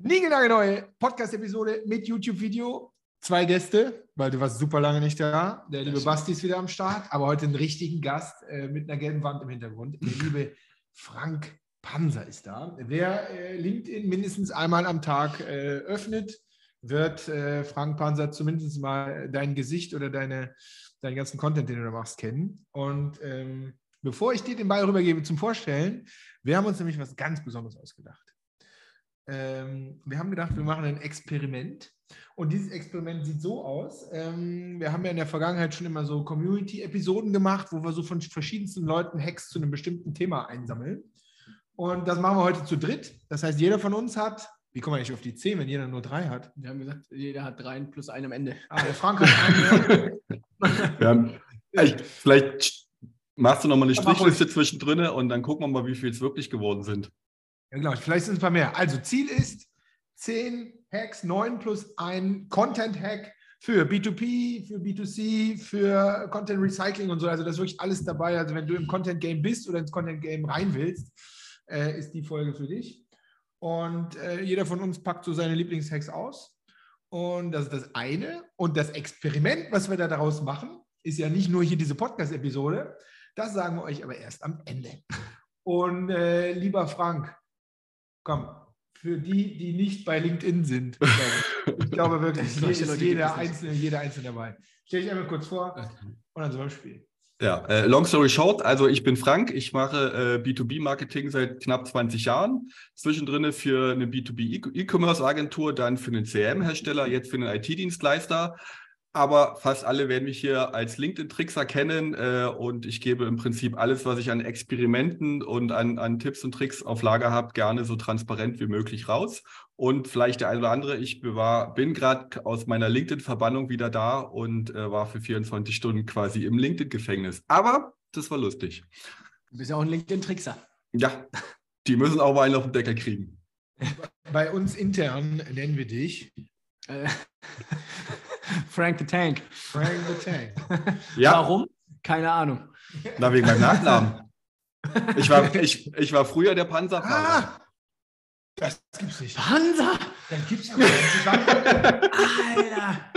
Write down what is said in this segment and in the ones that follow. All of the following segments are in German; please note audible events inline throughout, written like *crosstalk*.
Niegelnagelneue Podcast-Episode mit YouTube-Video. Zwei Gäste, weil du warst super lange nicht da. Der liebe Basti ist wieder am Start, aber heute einen richtigen Gast äh, mit einer gelben Wand im Hintergrund. Der liebe Frank Panzer ist da. Wer äh, LinkedIn mindestens einmal am Tag äh, öffnet, wird äh, Frank Panzer zumindest mal dein Gesicht oder deine, deinen ganzen Content, den du da machst, kennen. Und ähm, bevor ich dir den Ball rübergebe zum Vorstellen, wir haben uns nämlich was ganz Besonderes ausgedacht. Ähm, wir haben gedacht, wir machen ein Experiment. Und dieses Experiment sieht so aus. Ähm, wir haben ja in der Vergangenheit schon immer so Community-Episoden gemacht, wo wir so von verschiedensten Leuten Hacks zu einem bestimmten Thema einsammeln. Und das machen wir heute zu dritt. Das heißt, jeder von uns hat, wie kommen wir eigentlich auf die 10, wenn jeder nur drei hat? Wir haben gesagt, jeder hat drei plus einen am Ende. Ah, der Frank hat einen. *laughs* haben, vielleicht machst du nochmal eine Strichliste zwischendrin und dann gucken wir mal, wie viel es wirklich geworden sind. Ja, genau. Vielleicht sind es ein paar mehr. Also Ziel ist 10 Hacks, 9 plus ein Content-Hack für B2P, für B2C, für Content Recycling und so. Also das ist wirklich alles dabei. Also wenn du im Content Game bist oder ins Content Game rein willst, äh, ist die Folge für dich. Und äh, jeder von uns packt so seine Lieblingshacks aus. Und das ist das eine. Und das Experiment, was wir da daraus machen, ist ja nicht nur hier diese Podcast-Episode. Das sagen wir euch aber erst am Ende. Und äh, lieber Frank, komm, für die, die nicht bei LinkedIn sind, *laughs* ich glaube, ich. Glaube wirklich, hier ist jeder Einzelne, jeder Einzelne dabei. Stell dich einmal kurz vor und dann sollen wir spielen. Ja, äh, long story short, also ich bin Frank, ich mache äh, B2B-Marketing seit knapp 20 Jahren, zwischendrin für eine B2B-E-Commerce-Agentur, dann für einen CRM-Hersteller, jetzt für einen IT-Dienstleister aber fast alle werden mich hier als LinkedIn-Trickser kennen äh, und ich gebe im Prinzip alles, was ich an Experimenten und an, an Tipps und Tricks auf Lager habe, gerne so transparent wie möglich raus. Und vielleicht der eine oder andere, ich war, bin gerade aus meiner LinkedIn-Verbannung wieder da und äh, war für 24 Stunden quasi im LinkedIn-Gefängnis. Aber das war lustig. Du bist ja auch ein LinkedIn-Trickser. Ja, die müssen auch mal einen auf den Deckel kriegen. Bei uns intern nennen wir dich. *laughs* *laughs* Frank the Tank. Frank the Tank. *laughs* Ja. Warum? Keine Ahnung. Na, wegen meinem Nachnamen. *laughs* Ich war, ich, ich war früher der Panzerfahrer. Ah, das gibt's nicht. Panzer? Dann gibt's aber Alter.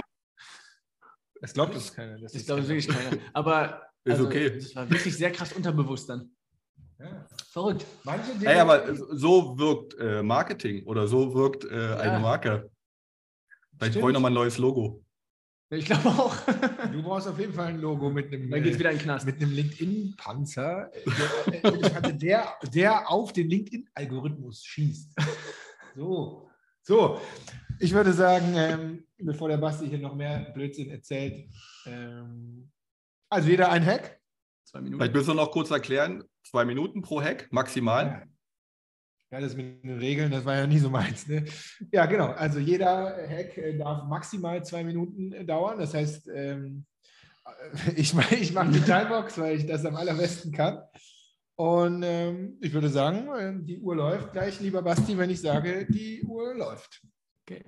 Das glaubt uns keiner. Das, das glaubt wirklich keiner. Aber ist also, okay. Das war wirklich sehr krass unterbewusst dann. Ja. Verrückt. Manche Dinge. Hey, aber so wirkt äh, Marketing oder so wirkt äh, ja. eine Marke. Vielleicht brauche ich nochmal ein neues Logo. Ich glaube auch. Du brauchst auf jeden Fall ein Logo mit einem, Dann geht's wieder in den Knast. Mit einem LinkedIn-Panzer, der, der, der auf den LinkedIn-Algorithmus schießt. So, so. Ich würde sagen, ähm, bevor der Basti hier noch mehr Blödsinn erzählt, ähm, also jeder ein Hack. Zwei Minuten. Vielleicht müssen wir noch kurz erklären, zwei Minuten pro Hack maximal. Ja. Das mit den Regeln, das war ja nie so meins. Ne? Ja, genau. Also jeder Hack äh, darf maximal zwei Minuten äh, dauern. Das heißt, ähm, *laughs* ich, ich mache die Timebox, weil ich das am allerbesten kann. Und ähm, ich würde sagen, äh, die Uhr läuft gleich, lieber Basti, wenn ich sage, die Uhr läuft. Okay.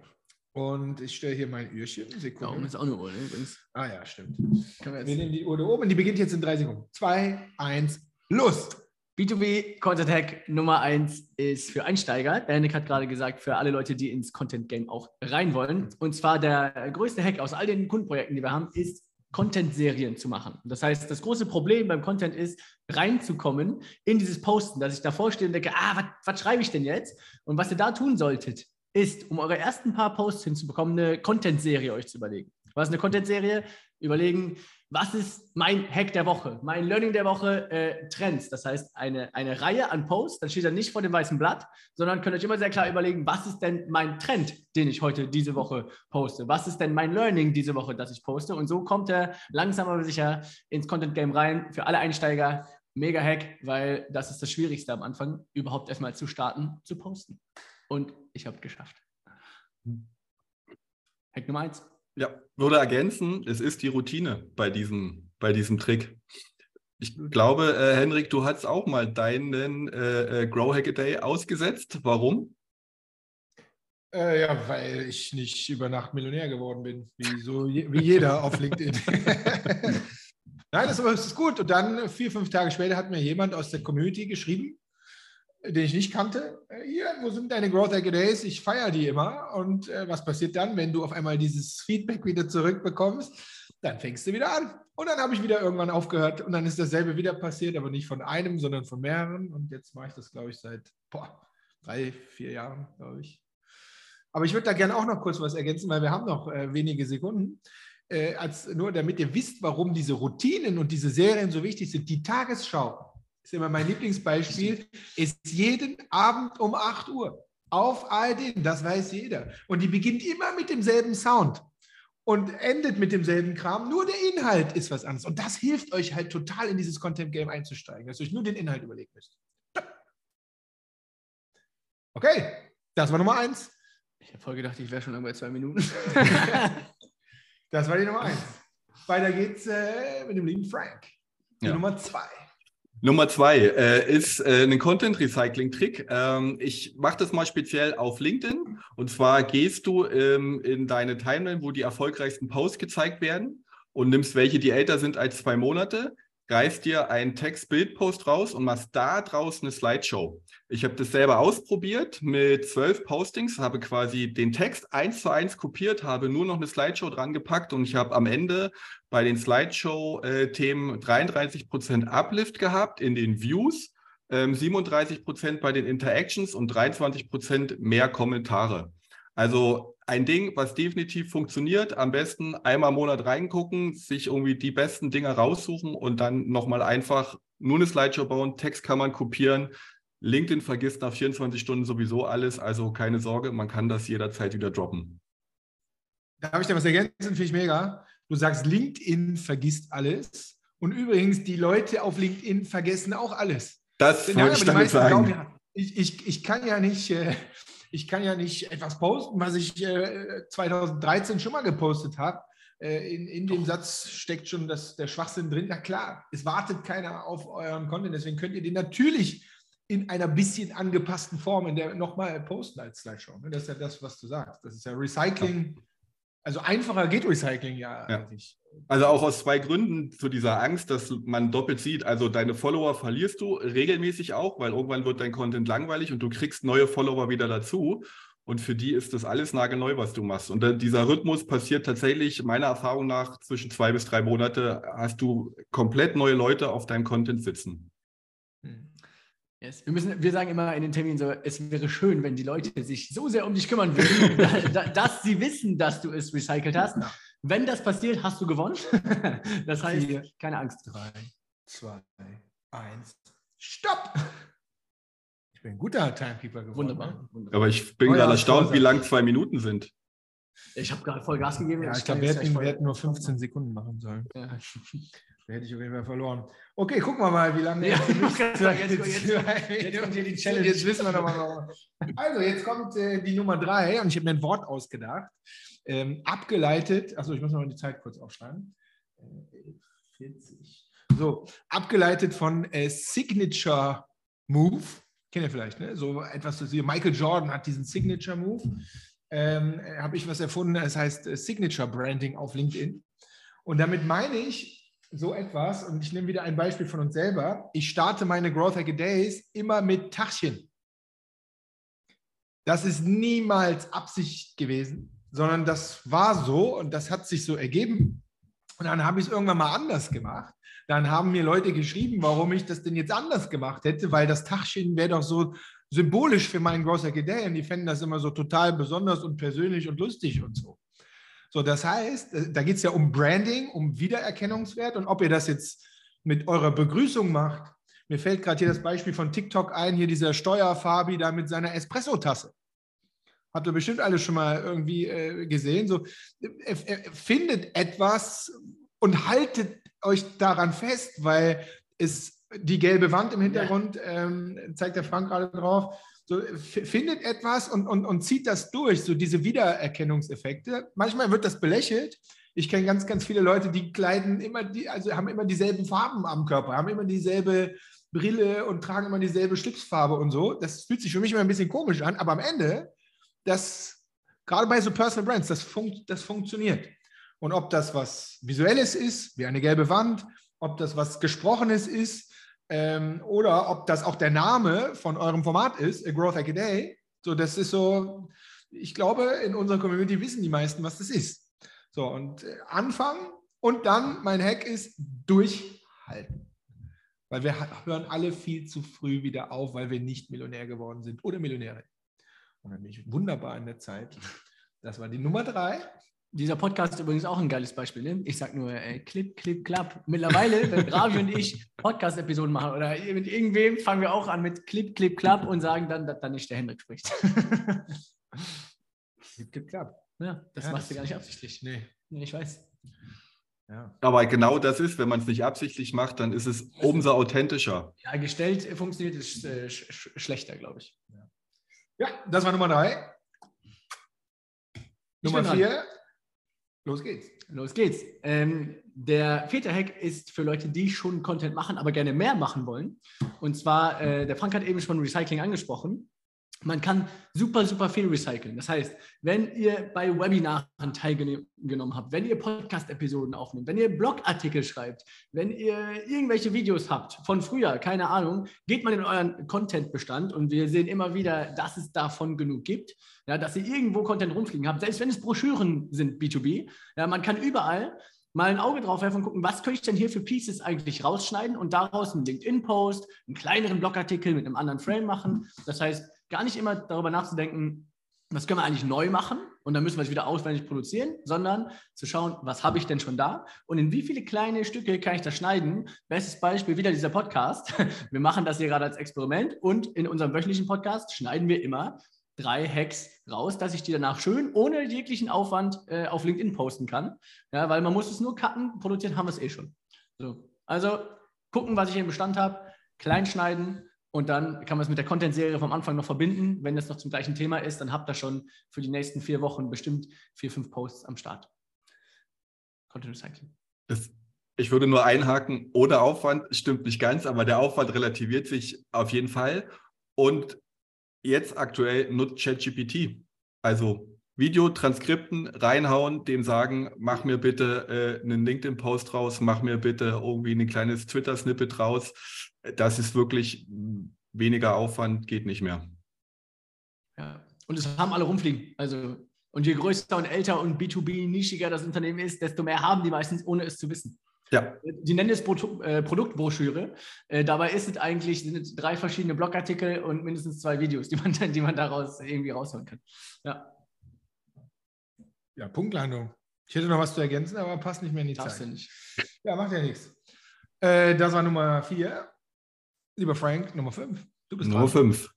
Und ich stelle hier mein Ührchen. Sekunde. Da oben ist auch eine Uhr, ne, übrigens. Ah ja, stimmt. Wir, wir nehmen die Uhr da oben und die beginnt jetzt in drei Sekunden. Zwei, eins, los! B2B Content Hack Nummer eins ist für Einsteiger. Der hat gerade gesagt, für alle Leute, die ins Content Game auch rein wollen. Und zwar der größte Hack aus all den Kundenprojekten, die wir haben, ist Content-Serien zu machen. Das heißt, das große Problem beim Content ist, reinzukommen in dieses Posten, dass ich davor stehe und denke, ah, was schreibe ich denn jetzt? Und was ihr da tun solltet, ist, um eure ersten paar Posts hinzubekommen, eine Content-Serie euch zu überlegen. Was ist eine Content-Serie? Überlegen, was ist mein Hack der Woche, mein Learning der Woche, äh, Trends. Das heißt, eine, eine Reihe an Posts, dann steht er nicht vor dem weißen Blatt, sondern könnt euch immer sehr klar überlegen, was ist denn mein Trend, den ich heute diese Woche poste? Was ist denn mein Learning diese Woche, das ich poste? Und so kommt er langsam aber sicher ins Content Game rein. Für alle Einsteiger mega Hack, weil das ist das Schwierigste am Anfang, überhaupt erstmal zu starten, zu posten. Und ich habe geschafft. Hack Nummer eins. Ja, würde ergänzen, es ist die Routine bei diesem, bei diesem Trick. Ich glaube, äh, Henrik, du hast auch mal deinen äh, äh, Grow Hack a Day ausgesetzt. Warum? Äh, ja, weil ich nicht über Nacht Millionär geworden bin, wie, so, wie jeder *laughs* auf LinkedIn. *laughs* Nein, das ist gut. Und dann vier, fünf Tage später hat mir jemand aus der Community geschrieben, den ich nicht kannte. Äh, hier, wo sind deine Growth Hacker Days? Ich feiere die immer. Und äh, was passiert dann, wenn du auf einmal dieses Feedback wieder zurückbekommst? Dann fängst du wieder an. Und dann habe ich wieder irgendwann aufgehört und dann ist dasselbe wieder passiert, aber nicht von einem, sondern von mehreren. Und jetzt mache ich das, glaube ich, seit boah, drei, vier Jahren, glaube ich. Aber ich würde da gerne auch noch kurz was ergänzen, weil wir haben noch äh, wenige Sekunden. Äh, als, nur damit ihr wisst, warum diese Routinen und diese Serien so wichtig sind. Die Tagesschau ist immer mein Lieblingsbeispiel, ist jeden Abend um 8 Uhr auf ARD, das weiß jeder. Und die beginnt immer mit demselben Sound und endet mit demselben Kram. Nur der Inhalt ist was anderes. Und das hilft euch halt total in dieses Content-Game einzusteigen, dass ihr euch nur den Inhalt überlegen müsst. Okay, das war Nummer eins. Ich habe voll gedacht, ich wäre schon irgendwo zwei Minuten. *laughs* das war die Nummer eins. Weiter geht's äh, mit dem lieben Frank. Die ja. Nummer zwei. Nummer zwei äh, ist äh, ein Content-Recycling-Trick. Ähm, ich mache das mal speziell auf LinkedIn. Und zwar gehst du ähm, in deine Timeline, wo die erfolgreichsten Posts gezeigt werden und nimmst welche, die älter sind als zwei Monate, greifst dir einen Text-Bild-Post raus und machst da draus eine Slideshow. Ich habe das selber ausprobiert mit zwölf Postings, habe quasi den Text eins zu eins kopiert, habe nur noch eine Slideshow dran gepackt und ich habe am Ende bei den Slideshow-Themen 33 Prozent Uplift gehabt in den Views, 37% ähm, Prozent bei den Interactions und 23 Prozent mehr Kommentare. Also ein Ding, was definitiv funktioniert. Am besten einmal im Monat reingucken, sich irgendwie die besten Dinge raussuchen und dann nochmal einfach nur eine Slideshow bauen. Text kann man kopieren. LinkedIn vergisst nach 24 Stunden sowieso alles. Also keine Sorge, man kann das jederzeit wieder droppen. Darf ich da was ergänzen? Finde ich mega. Du sagst, LinkedIn vergisst alles. Und übrigens, die Leute auf LinkedIn vergessen auch alles. Das wollte ich damit sagen. Glauben, ich, ich, ich kann ja nicht. Äh, ich kann ja nicht etwas posten, was ich äh, 2013 schon mal gepostet habe. Äh, in, in dem Satz steckt schon das, der Schwachsinn drin. Na klar, es wartet keiner auf euren Content, deswegen könnt ihr den natürlich in einer bisschen angepassten Form in der nochmal posten als Slideshow. Ne? Das ist ja das, was du sagst. Das ist ja Recycling also einfacher geht Recycling ja, ja. eigentlich. Also auch aus zwei Gründen zu dieser Angst, dass man doppelt sieht. Also deine Follower verlierst du regelmäßig auch, weil irgendwann wird dein Content langweilig und du kriegst neue Follower wieder dazu. Und für die ist das alles nagelneu, was du machst. Und dieser Rhythmus passiert tatsächlich, meiner Erfahrung nach, zwischen zwei bis drei Monate hast du komplett neue Leute auf deinem Content sitzen. Yes. Wir, müssen, wir sagen immer in den Terminen so, es wäre schön, wenn die Leute sich so sehr um dich kümmern würden, *laughs* dass sie wissen, dass du es recycelt hast. Ja. Wenn das passiert, hast du gewonnen. *laughs* das heißt, Vier, keine Angst. Drei, zwei, eins, stopp! Ich bin ein guter Timekeeper geworden. Wunderbar. Wunderbar. Aber ich bin oh, gerade erstaunt, wie lang zwei Minuten sind. Ich habe gerade voll Gas gegeben. Ja, ich glaube, wir, hätten, wir hätten nur 15 Sekunden machen sollen. Ja. Hätte ich auf jeden Fall verloren. Okay, gucken wir mal, wie lange. Ja, jetzt, hier wissen wir nochmal warum. Also, jetzt kommt äh, die Nummer drei und ich habe mir ein Wort ausgedacht. Ähm, abgeleitet, achso, ich muss noch die Zeit kurz aufschreiben. Äh, 40. So, abgeleitet von äh, Signature Move. Kennt ihr vielleicht, ne? So etwas, Michael Jordan hat diesen Signature Move. Ähm, habe ich was erfunden, es heißt äh, Signature Branding auf LinkedIn. Und damit meine ich, so etwas, und ich nehme wieder ein Beispiel von uns selber, ich starte meine Growth Hacker Days immer mit Tachchen. Das ist niemals Absicht gewesen, sondern das war so und das hat sich so ergeben. Und dann habe ich es irgendwann mal anders gemacht. Dann haben mir Leute geschrieben, warum ich das denn jetzt anders gemacht hätte, weil das Tachchen wäre doch so symbolisch für meinen Growth Hacker Day und die fänden das immer so total besonders und persönlich und lustig und so. So, das heißt, äh, da geht es ja um Branding, um Wiedererkennungswert und ob ihr das jetzt mit eurer Begrüßung macht. Mir fällt gerade hier das Beispiel von TikTok ein, hier dieser Steuerfabi da mit seiner Espresso-Tasse. Habt ihr bestimmt alle schon mal irgendwie äh, gesehen. So, äh, äh, findet etwas und haltet euch daran fest, weil es die gelbe Wand im Hintergrund, ähm, zeigt der Frank gerade drauf, so, findet etwas und, und, und zieht das durch, so diese Wiedererkennungseffekte. Manchmal wird das belächelt. Ich kenne ganz, ganz viele Leute, die kleiden immer die, also haben immer dieselben Farben am Körper, haben immer dieselbe Brille und tragen immer dieselbe Schlipsfarbe und so. Das fühlt sich für mich immer ein bisschen komisch an, aber am Ende, das, gerade bei so Personal Brands, das, funkt, das funktioniert. Und ob das was Visuelles ist, wie eine gelbe Wand, ob das was Gesprochenes ist, Ähm, oder ob das auch der Name von eurem Format ist, A Growth Hack a Day. So, das ist so, ich glaube, in unserer Community wissen die meisten, was das ist. So, und äh, anfangen und dann mein Hack ist durchhalten. Weil wir hören alle viel zu früh wieder auf, weil wir nicht Millionär geworden sind oder Millionäre. Und dann bin ich wunderbar in der Zeit. Das war die Nummer drei. Dieser Podcast ist übrigens auch ein geiles Beispiel. Ne? Ich sag nur äh, Clip, Clip, Klapp. Mittlerweile, wenn Ravi und ich Podcast-Episoden machen oder mit irgendwem, fangen wir auch an mit Clip, Clip, Klapp und sagen dann, dass dann nicht der Hendrik spricht. *laughs* Clip, Clip, Klapp. Ja, das Ja, machst das- du gar nicht absichtlich. Nee. Nee, ich weiß. Ja. Aber genau das ist, wenn man es nicht absichtlich macht, dann ist es umso authentischer. Ja, gestellt funktioniert es äh, sch sch schlechter, glaube ich. ja, das war Nummer drei. Nummer bin dran. Los geht's. Los geht's. Ähm, der vierte Hack ist für Leute, die schon Content machen, aber gerne mehr machen wollen. Und zwar, äh, der Frank hat eben schon Recycling angesprochen. Man kann super, super viel recyceln. Das heißt, wenn ihr bei Webinaren teilgenommen habt, wenn ihr Podcast-Episoden aufnehmt, wenn ihr Blogartikel schreibt, wenn ihr irgendwelche Videos habt von früher, keine Ahnung, geht mal in euren Content-Bestand und wir sehen immer wieder, dass es davon genug gibt, ja, dass ihr irgendwo Content rumfliegen habt, selbst wenn es Broschüren sind, B2B. Ja, man kann überall mal ein Auge drauf werfen und gucken, was könnte ich denn hier für Pieces eigentlich rausschneiden und daraus einen LinkedIn-Post, einen kleineren Blogartikel mit einem anderen Frame machen. Das heißt, gar nicht immer darüber nachzudenken, was können wir eigentlich neu machen und dann müssen wir es wieder auswendig produzieren, sondern zu schauen, was habe ich denn schon da und in wie viele kleine Stücke kann ich das schneiden. Bestes Beispiel wieder dieser Podcast. *laughs* Wir machen das hier gerade als Experiment und in unserem wöchentlichen Podcast schneiden wir immer drei Hacks raus, dass ich die danach schön ohne jeglichen Aufwand äh, auf LinkedIn posten kann. Ja, weil man muss es nur cutten, produzieren haben wir es eh schon. So. Also gucken, was ich im Bestand habe, klein schneiden und dann kann man es mit der Content-Serie vom Anfang noch verbinden. Wenn das noch zum gleichen Thema ist, dann habt ihr schon für die nächsten vier Wochen bestimmt vier, fünf Posts am Start. Content Recycling. Das, ich würde nur einhaken, ohne Aufwand stimmt nicht ganz, aber der Aufwand relativiert sich auf jeden Fall. Und jetzt aktuell nutzt ChatGPT. Also Videotranskripten reinhauen, dem sagen, mach mir bitte äh, einen LinkedIn-Post raus, mach mir bitte irgendwie ein kleines Twitter-Snippet raus. Das ist wirklich mh, weniger Aufwand, geht nicht mehr. Ja. Und es haben alle rumfliegen. Also, und je größer und älter und B2B-nischiger das Unternehmen ist, desto mehr haben die meistens, ohne es zu wissen. Ja, Die nennen es Produ äh, Produktbroschüre. Äh, dabei ist es eigentlich sind es drei verschiedene Blogartikel und mindestens zwei Videos, die man, die man daraus irgendwie rausholen kann. Ja, Ja, Punktlandung. Ich hätte noch was zu ergänzen, aber passt nicht mehr in die darfst du Zeit. nicht. Ja, macht ja nichts. Äh, das war Nummer vier. Lieber Frank, Nummer fünf. Du bist Nummer dran. fünf.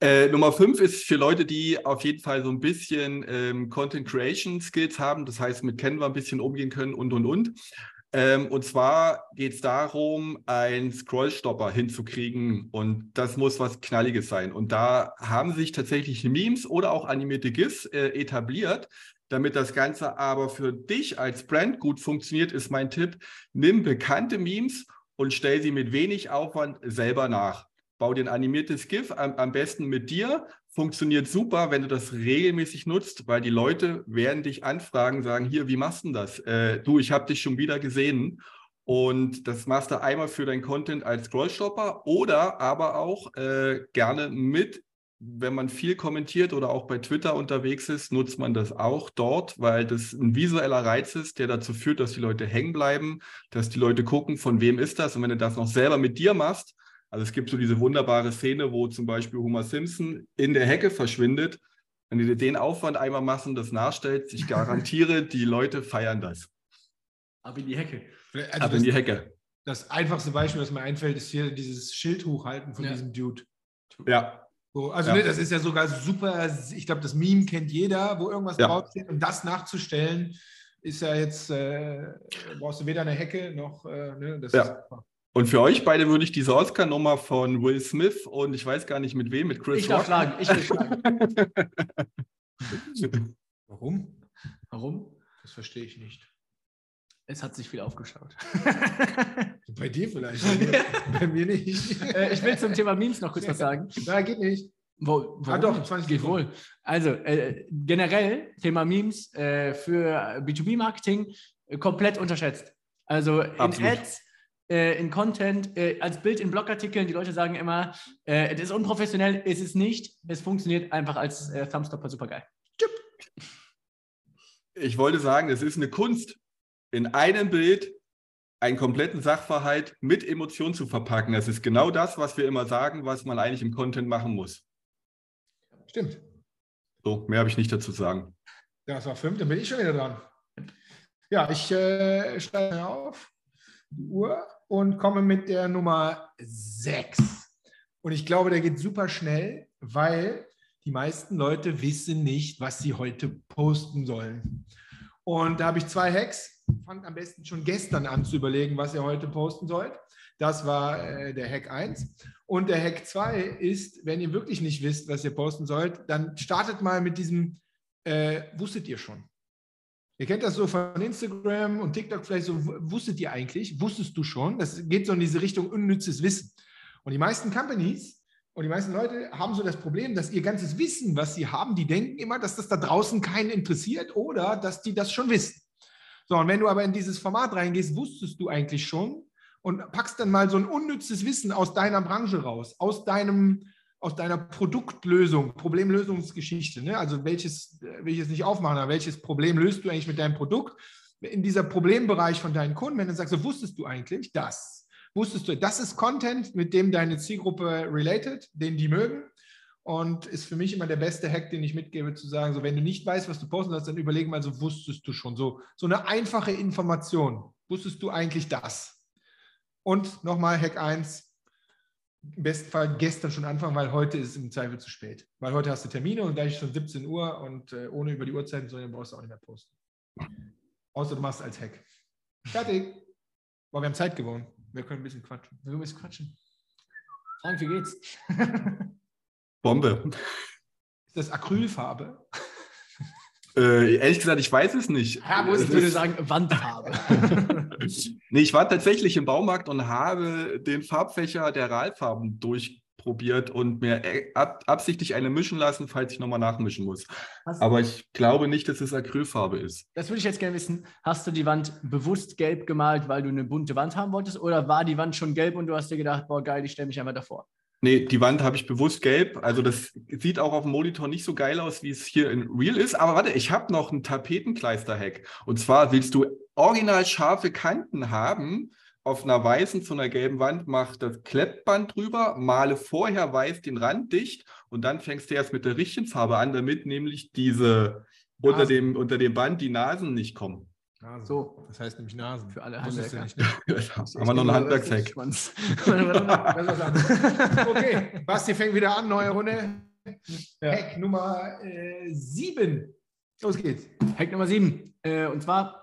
Äh, Nummer fünf ist für Leute, die auf jeden Fall so ein bisschen ähm, Content Creation Skills haben, das heißt mit Canva ein bisschen umgehen können und und und. Ähm, und zwar geht es darum, einen Scrollstopper hinzukriegen und das muss was Knalliges sein. Und da haben sich tatsächlich Memes oder auch animierte GIFs äh, etabliert. Damit das Ganze aber für dich als Brand gut funktioniert, ist mein Tipp, nimm bekannte Memes und stell sie mit wenig Aufwand selber nach. Bau dir ein animiertes GIF, am, am besten mit dir. Funktioniert super, wenn du das regelmäßig nutzt, weil die Leute werden dich anfragen, sagen, hier, wie machst du das? Äh, du, ich habe dich schon wieder gesehen. Und das machst du einmal für deinen Content als Scrollstopper oder aber auch äh, gerne mit, wenn man viel kommentiert oder auch bei Twitter unterwegs ist, nutzt man das auch dort, weil das ein visueller Reiz ist, der dazu führt, dass die Leute hängen bleiben, dass die Leute gucken, von wem ist das. Und wenn du das noch selber mit dir machst, also es gibt so diese wunderbare Szene, wo zum Beispiel Homer Simpson in der Hecke verschwindet. Wenn du dir den Aufwand einmal machst und das nachstellst, ich garantiere, *laughs* die Leute feiern das. Ab in die Hecke. Also Ab in das, die Hecke. das einfachste Beispiel, was mir einfällt, ist hier dieses Schild hochhalten von Ja. diesem Dude. Ja, So, also Ja. ne, das ist ja sogar super, ich glaube, das Meme kennt jeder, wo irgendwas Ja. draufsteht. Und das nachzustellen, ist ja jetzt, äh, brauchst du weder eine Hecke noch, äh, ne, das Ja. ist super. und für euch beide würde ich diese Oscar-Nummer von Will Smith und ich weiß gar nicht mit wem, mit Chris Ich darf schlagen, ich will schlagen. *laughs* Warum? Warum? Das verstehe ich nicht. Es hat sich viel aufgeschaut. *laughs* Bei dir vielleicht, *laughs* bei mir nicht. äh, ich will zum Thema Memes noch kurz was sagen. Nein, geht nicht. Wo, warum Ah, doch, nicht? 20 geht wohl. Also äh, generell Thema Memes äh, für B2B-Marketing äh, komplett unterschätzt. Also in Absolut. Ads äh, in Content, äh, als Bild in Blogartikeln. Die Leute sagen immer, äh, es ist unprofessionell, ist es nicht. Es funktioniert einfach als äh, Thumbstopper super geil. Ich wollte sagen, es ist eine Kunst, in einem Bild einen kompletten Sachverhalt mit Emotionen zu verpacken. Das ist genau das, was wir immer sagen, was man eigentlich im Content machen muss. Stimmt. So, mehr habe ich nicht dazu zu sagen. Das war fünf, dann bin ich schon wieder dran. Ja, ich äh, schreibe auf die Uhr und komme mit der Nummer sechs. Und ich glaube, der geht super schnell, weil die meisten Leute wissen nicht, was sie heute posten sollen. Und da habe ich zwei Hacks. Fangt am besten schon gestern an zu überlegen, was ihr heute posten sollt. Das war äh, der Hack 1. Und der Hack 2 ist, wenn ihr wirklich nicht wisst, was ihr posten sollt, dann startet mal mit diesem, äh, wusstet ihr schon? Ihr kennt das so von Instagram und TikTok vielleicht so, wusstet ihr eigentlich? Wusstest du schon? Das geht so in diese Richtung unnützes Wissen. Und die meisten Companies und die meisten Leute haben so das Problem, dass ihr ganzes Wissen, was sie haben, die denken immer, dass das da draußen keinen interessiert oder dass die das schon wissen. So, und wenn du aber in dieses Format reingehst, wusstest du eigentlich schon und packst dann mal so ein unnützes Wissen aus deiner Branche raus, aus deinem, aus deiner Produktlösung, Problemlösungsgeschichte. Ne? Also welches, will ich jetzt nicht aufmachen, aber welches Problem löst du eigentlich mit deinem Produkt? In dieser Problembereich von deinen Kunden, wenn du sagst, so wusstest du eigentlich das? Wusstest du, das ist Content, mit dem deine Zielgruppe related, den die mögen. Und ist für mich immer der beste Hack, den ich mitgebe, zu sagen, so wenn du nicht weißt, was du posten sollst, dann überlege mal, so wusstest du schon. So, so eine einfache Information. Wusstest du eigentlich das? Und nochmal Hack 1, im besten Fall gestern schon anfangen, weil heute ist im Zweifel zu spät. Weil heute hast du Termine und gleich schon 17 Uhr und äh, ohne über die Uhrzeiten zu reden, brauchst du auch nicht mehr posten. Außer du machst als Hack. Fertig. Boah, wir haben Zeit gewonnen. Wir können ein bisschen quatschen. Wir können ein bisschen quatschen. Frank, wie geht's? *laughs* Bombe. Ist das Acrylfarbe? Äh, ehrlich gesagt, ich weiß es nicht. Ja, wo ich würde sagen, Wandfarbe. *laughs* nee, ich war tatsächlich im Baumarkt und habe den Farbfächer der Ralfarben durch probiert und mir äh, ab, absichtlich eine mischen lassen, falls ich nochmal nachmischen muss. Hast Aber ich glaube nicht, dass es Acrylfarbe ist. Das würde ich jetzt gerne wissen. Hast du die Wand bewusst gelb gemalt, weil du eine bunte Wand haben wolltest? Oder war die Wand schon gelb und du hast dir gedacht, boah, geil, ich stelle mich einfach davor? Nee, die Wand habe ich bewusst gelb. Also das sieht auch auf dem Monitor nicht so geil aus, wie es hier in Real ist. Aber warte, ich habe noch einen Tapetenkleister-Hack. Und zwar willst du original scharfe Kanten haben, auf einer weißen zu einer gelben Wand, mach das Klettband drüber, male vorher weiß den Rand dicht und dann fängst du erst mit der richtigen Farbe an, damit nämlich diese unter dem, unter dem Band die Nasen nicht kommen. Nasen. So. Das heißt nämlich Nasen. Für alle Handwerker. Nicht, *laughs* ne? Haben wir noch einen Handwerkshack. *laughs* okay, Basti fängt wieder an, neue Runde. Ja. Hack Nummer 7. Äh, Los geht's. Hack Nummer 7. Äh, und zwar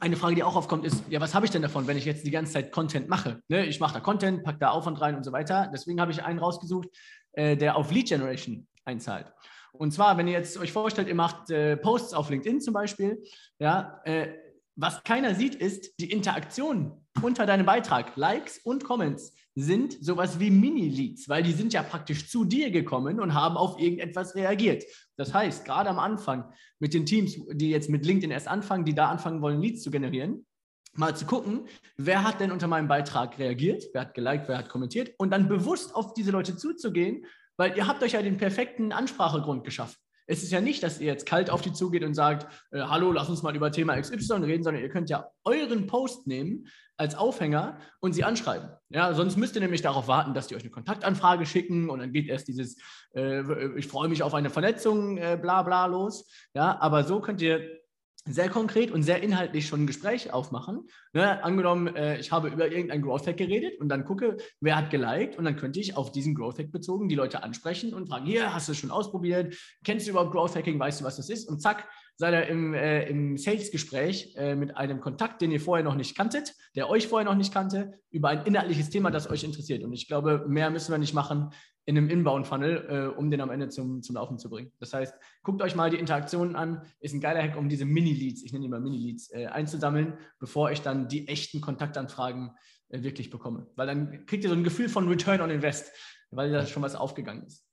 eine Frage, die auch aufkommt, ist, ja, was habe ich denn davon, wenn ich jetzt die ganze Zeit Content mache? Ne, ich mache da Content, packe da Aufwand rein und so weiter. Deswegen habe ich einen rausgesucht, äh, der auf Lead Generation einzahlt. Und zwar, wenn ihr jetzt euch vorstellt, ihr macht äh, Posts auf LinkedIn zum Beispiel, ja, äh, was keiner sieht, ist die Interaktion unter deinem Beitrag. Likes und Comments sind sowas wie Mini-Leads, weil die sind ja praktisch zu dir gekommen und haben auf irgendetwas reagiert. Das heißt, gerade am Anfang mit den Teams, die jetzt mit LinkedIn erst anfangen, die da anfangen wollen, Leads zu generieren, mal zu gucken, wer hat denn unter meinem Beitrag reagiert, wer hat geliked, wer hat kommentiert und dann bewusst auf diese Leute zuzugehen, weil ihr habt euch ja den perfekten Ansprachegrund geschaffen. Es ist ja nicht, dass ihr jetzt kalt auf die zugeht und sagt, äh, hallo, lass uns mal über Thema XY reden, sondern ihr könnt ja euren Post nehmen als Aufhänger und sie anschreiben. Ja, sonst müsst ihr nämlich darauf warten, dass die euch eine Kontaktanfrage schicken und dann geht erst dieses, äh, ich freue mich auf eine Vernetzung, äh, bla bla los. Ja, aber so könnt ihr sehr konkret und sehr inhaltlich schon ein Gespräch aufmachen. Ne? Angenommen, äh, ich habe über irgendein Growth Hack geredet und dann gucke, wer hat geliked und dann könnte ich auf diesen Growth Hack bezogen die Leute ansprechen und fragen, hier, hast du es schon ausprobiert? Kennst du überhaupt Growth Hacking? Weißt du, was das ist? Und zack, seid ihr im, äh, im Sales-Gespräch äh, mit einem Kontakt, den ihr vorher noch nicht kanntet, der euch vorher noch nicht kannte, über ein inhaltliches Thema, das euch interessiert. Und ich glaube, mehr müssen wir nicht machen in einem Inbound-Funnel, äh, um den am Ende zum, zum Laufen zu bringen. Das heißt, guckt euch mal die Interaktionen an. Ist ein geiler Hack, um diese Mini-Leads, ich nenne die mal Mini-Leads, äh, einzusammeln, bevor ich dann die echten Kontaktanfragen äh, wirklich bekomme. Weil dann kriegt ihr so ein Gefühl von Return on Invest, weil da schon was aufgegangen ist.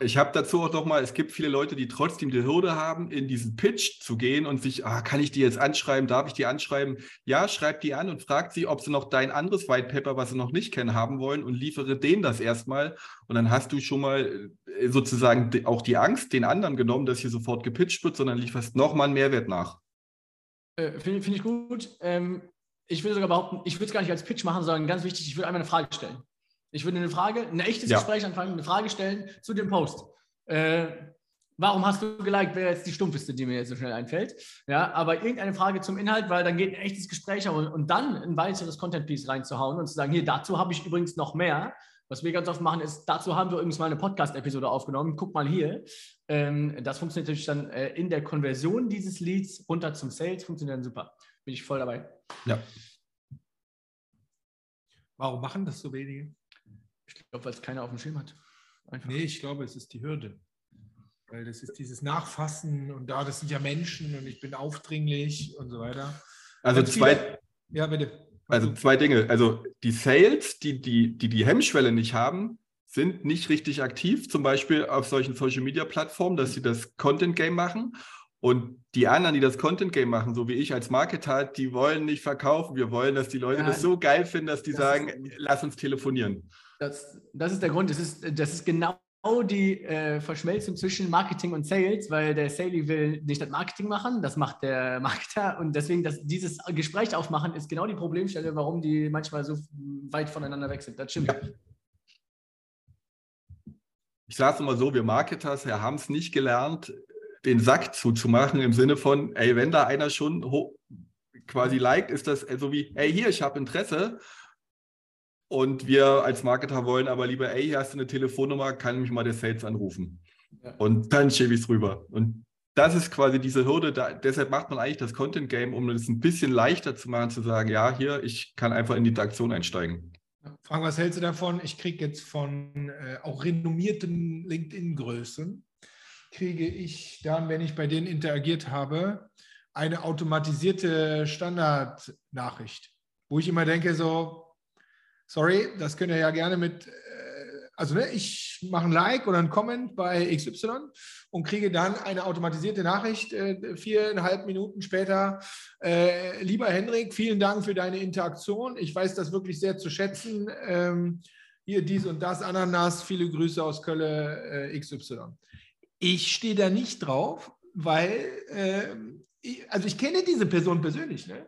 Ich habe dazu auch noch mal, es gibt viele Leute, die trotzdem die Hürde haben, in diesen Pitch zu gehen und sich, ah, kann ich die jetzt anschreiben, darf ich die anschreiben? Ja, schreib die an und frag sie, ob sie noch dein anderes White Paper, was sie noch nicht kennen, haben wollen und liefere denen das erstmal. Und dann hast du schon mal äh, sozusagen auch die Angst den anderen genommen, dass hier sofort gepitcht wird, sondern lieferst nochmal einen Mehrwert nach. Äh, Finde find ich gut. Ähm, ich würde sogar behaupten, ich würde es gar nicht als Pitch machen, sondern ganz wichtig, ich würde einmal eine Frage stellen. Ich würde eine Frage, ein echtes ja. Gespräch anfangen, eine Frage stellen zu dem Post. Äh, warum hast du geliked, wäre jetzt die stumpfeste, die mir jetzt so schnell einfällt. Ja, aber irgendeine Frage zum Inhalt, weil dann geht ein echtes Gespräch und, und dann ein weiteres Content-Piece reinzuhauen und zu sagen, hier, dazu habe ich übrigens noch mehr. Was wir ganz oft machen, ist, dazu haben wir übrigens mal eine Podcast-Episode aufgenommen. Guck mal hier. Ähm, das funktioniert natürlich dann äh, in der Konversion dieses Leads runter zum Sales, funktioniert dann super. Bin ich voll dabei. Ja. Warum machen das so wenige? Ich glaube, weil es keiner auf dem Schirm hat. Einfach. Nee, ich glaube, es ist die Hürde. Weil das ist dieses Nachfassen und da, das sind ja Menschen und ich bin aufdringlich und so weiter. Also zwei. Ja, bitte. Also zwei Dinge. Also die Sales, die die, die die Hemmschwelle nicht haben, sind nicht richtig aktiv, zum Beispiel auf solchen Social-Media-Plattformen, dass sie das Content-Game machen. Und die anderen, die das Content-Game machen, so wie ich als Marketer, die wollen nicht verkaufen. Wir wollen, dass die Leute ja, das so geil finden, dass die das sagen, lass uns telefonieren. Das, das ist der Grund. Das ist, das ist genau die äh, Verschmelzung zwischen Marketing und Sales, weil der Saley will nicht das Marketing machen, das macht der *laughs* Marketer und deswegen dass dieses Gespräch aufmachen ist genau die Problemstelle, warum die manchmal so weit voneinander weg sind. Das stimmt. Ja. Ich sage es immer so, wir Marketers ja, haben es nicht gelernt, den Sack zuzumachen im Sinne von, ey, wenn da einer schon quasi liked, ist das so also wie, ey, hier, ich habe Interesse und wir als Marketer wollen aber lieber, ey, hier hast du eine Telefonnummer, kann mich mal der Sales anrufen. Ja. Und dann schiebe ich es rüber. Und das ist quasi diese Hürde. Da, deshalb macht man eigentlich das Content Game, um es ein bisschen leichter zu machen, zu sagen, ja, hier, ich kann einfach in die Interaktion einsteigen. Frank, was hältst du davon? Ich kriege jetzt von äh, auch renommierten LinkedIn-Größen, kriege ich dann, wenn ich bei denen interagiert habe, eine automatisierte Standardnachricht, wo ich immer denke, so, sorry, das könnt ihr ja gerne mit, äh, also ne, ich mache ein Like oder ein Comment bei XY und kriege dann eine automatisierte Nachricht äh, viereinhalb Minuten später. Äh, lieber Hendrik, vielen Dank für deine Interaktion. Ich weiß das wirklich sehr zu schätzen. Ähm, hier dies und das, Ananas, viele Grüße aus Köln XY. Ich stehe da nicht drauf, weil, ähm, ich, also ich kenne diese Person persönlich, ne?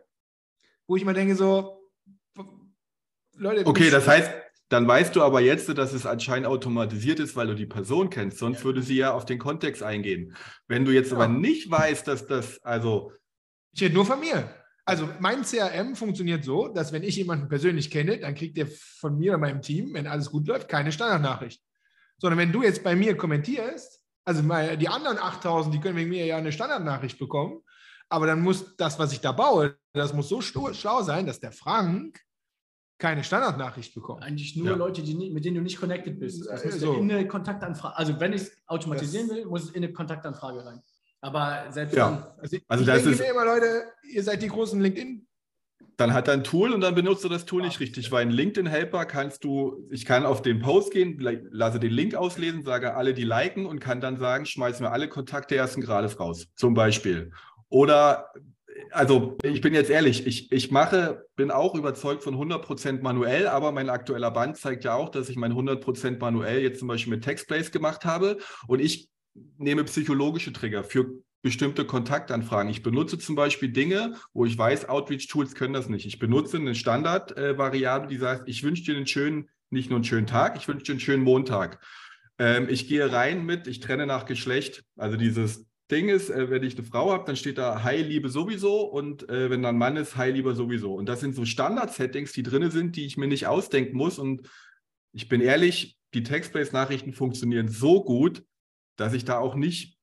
wo ich mal denke so, Leute. Okay, das heißt, dann weißt du aber jetzt, dass es anscheinend automatisiert ist, weil du die Person kennst. Sonst würde sie ja auf den Kontext eingehen. Wenn du jetzt ja. aber nicht weißt, dass das, also. Ich rede nur von mir. Also mein CRM funktioniert so, dass wenn ich jemanden persönlich kenne, dann kriegt er von mir oder meinem Team, wenn alles gut läuft, keine Standardnachricht. Sondern wenn du jetzt bei mir kommentierst, also die anderen 8000, die können wegen mir ja eine Standardnachricht bekommen, aber dann muss das, was ich da baue, das muss so schlau sein, dass der Frank keine Standardnachricht bekommen. Eigentlich nur ja. Leute, die, mit denen du nicht connected bist. Das muss so. in eine Kontaktanfrage, also wenn ich es automatisieren das will, muss es in eine Kontaktanfrage rein. Aber selbst ja. dann. Also, also ich das denke ist, mir immer, Leute, ihr seid die großen LinkedIn. Dann hat er ein Tool und dann benutzt du das Tool nicht richtig, weil ein LinkedIn-Helper kannst du, ich kann auf den Post gehen, lasse den Link auslesen, sage alle, die liken und kann dann sagen, schmeißen wir alle Kontakte ersten Grades raus, zum Beispiel. Oder also ich bin jetzt ehrlich, ich, ich mache, bin auch überzeugt von 100% manuell, aber mein aktueller Band zeigt ja auch, dass ich mein 100% manuell jetzt zum Beispiel mit Textplays gemacht habe und ich nehme psychologische Trigger für bestimmte Kontaktanfragen. Ich benutze zum Beispiel Dinge, wo ich weiß, Outreach-Tools können das nicht. Ich benutze eine Standardvariable, die sagt, ich wünsche dir einen schönen, nicht nur einen schönen Tag, ich wünsche dir einen schönen Montag. Ähm, ich gehe rein mit, ich trenne nach Geschlecht, also dieses Ding ist, äh, wenn ich eine Frau habe, dann steht da Hi, Liebe sowieso und äh, wenn dann Mann ist, Hi, Lieber sowieso. Und das sind so Standard-Settings, die drin sind, die ich mir nicht ausdenken muss. Und ich bin ehrlich, die Text-Based-Nachrichten funktionieren so gut, dass ich da auch nicht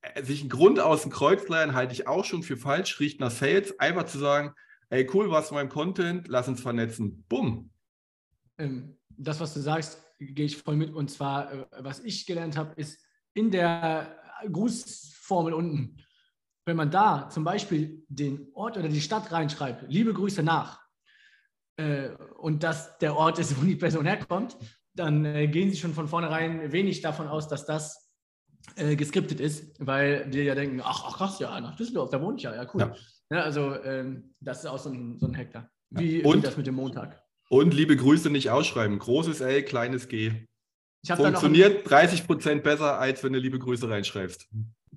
äh, sich einen Grund aus dem Kreuz leihen, halte ich auch schon für falsch, riecht nach Sales, einfach zu sagen, ey, cool, was meinem Content, lass uns vernetzen. Bumm. Ähm, das, was du sagst, gehe ich voll mit. Und zwar, äh, was ich gelernt habe, ist in der Grußformel unten. Wenn man da zum Beispiel den Ort oder die Stadt reinschreibt, liebe Grüße nach, äh, und dass der Ort ist, wo die Person herkommt, dann äh, gehen sie schon von vornherein wenig davon aus, dass das äh, geskriptet ist, weil die ja denken, ach, ach krass, ja, nach Düsseldorf, da wohne ich ja, ja, cool. Ja. Ja, also ähm, das ist auch so ein, so ein Hektar. Wie, und, das mit dem Montag? Und liebe Grüße nicht ausschreiben. Großes L, kleines G. Funktioniert 30 Prozent besser, als wenn du liebe Grüße reinschreibst.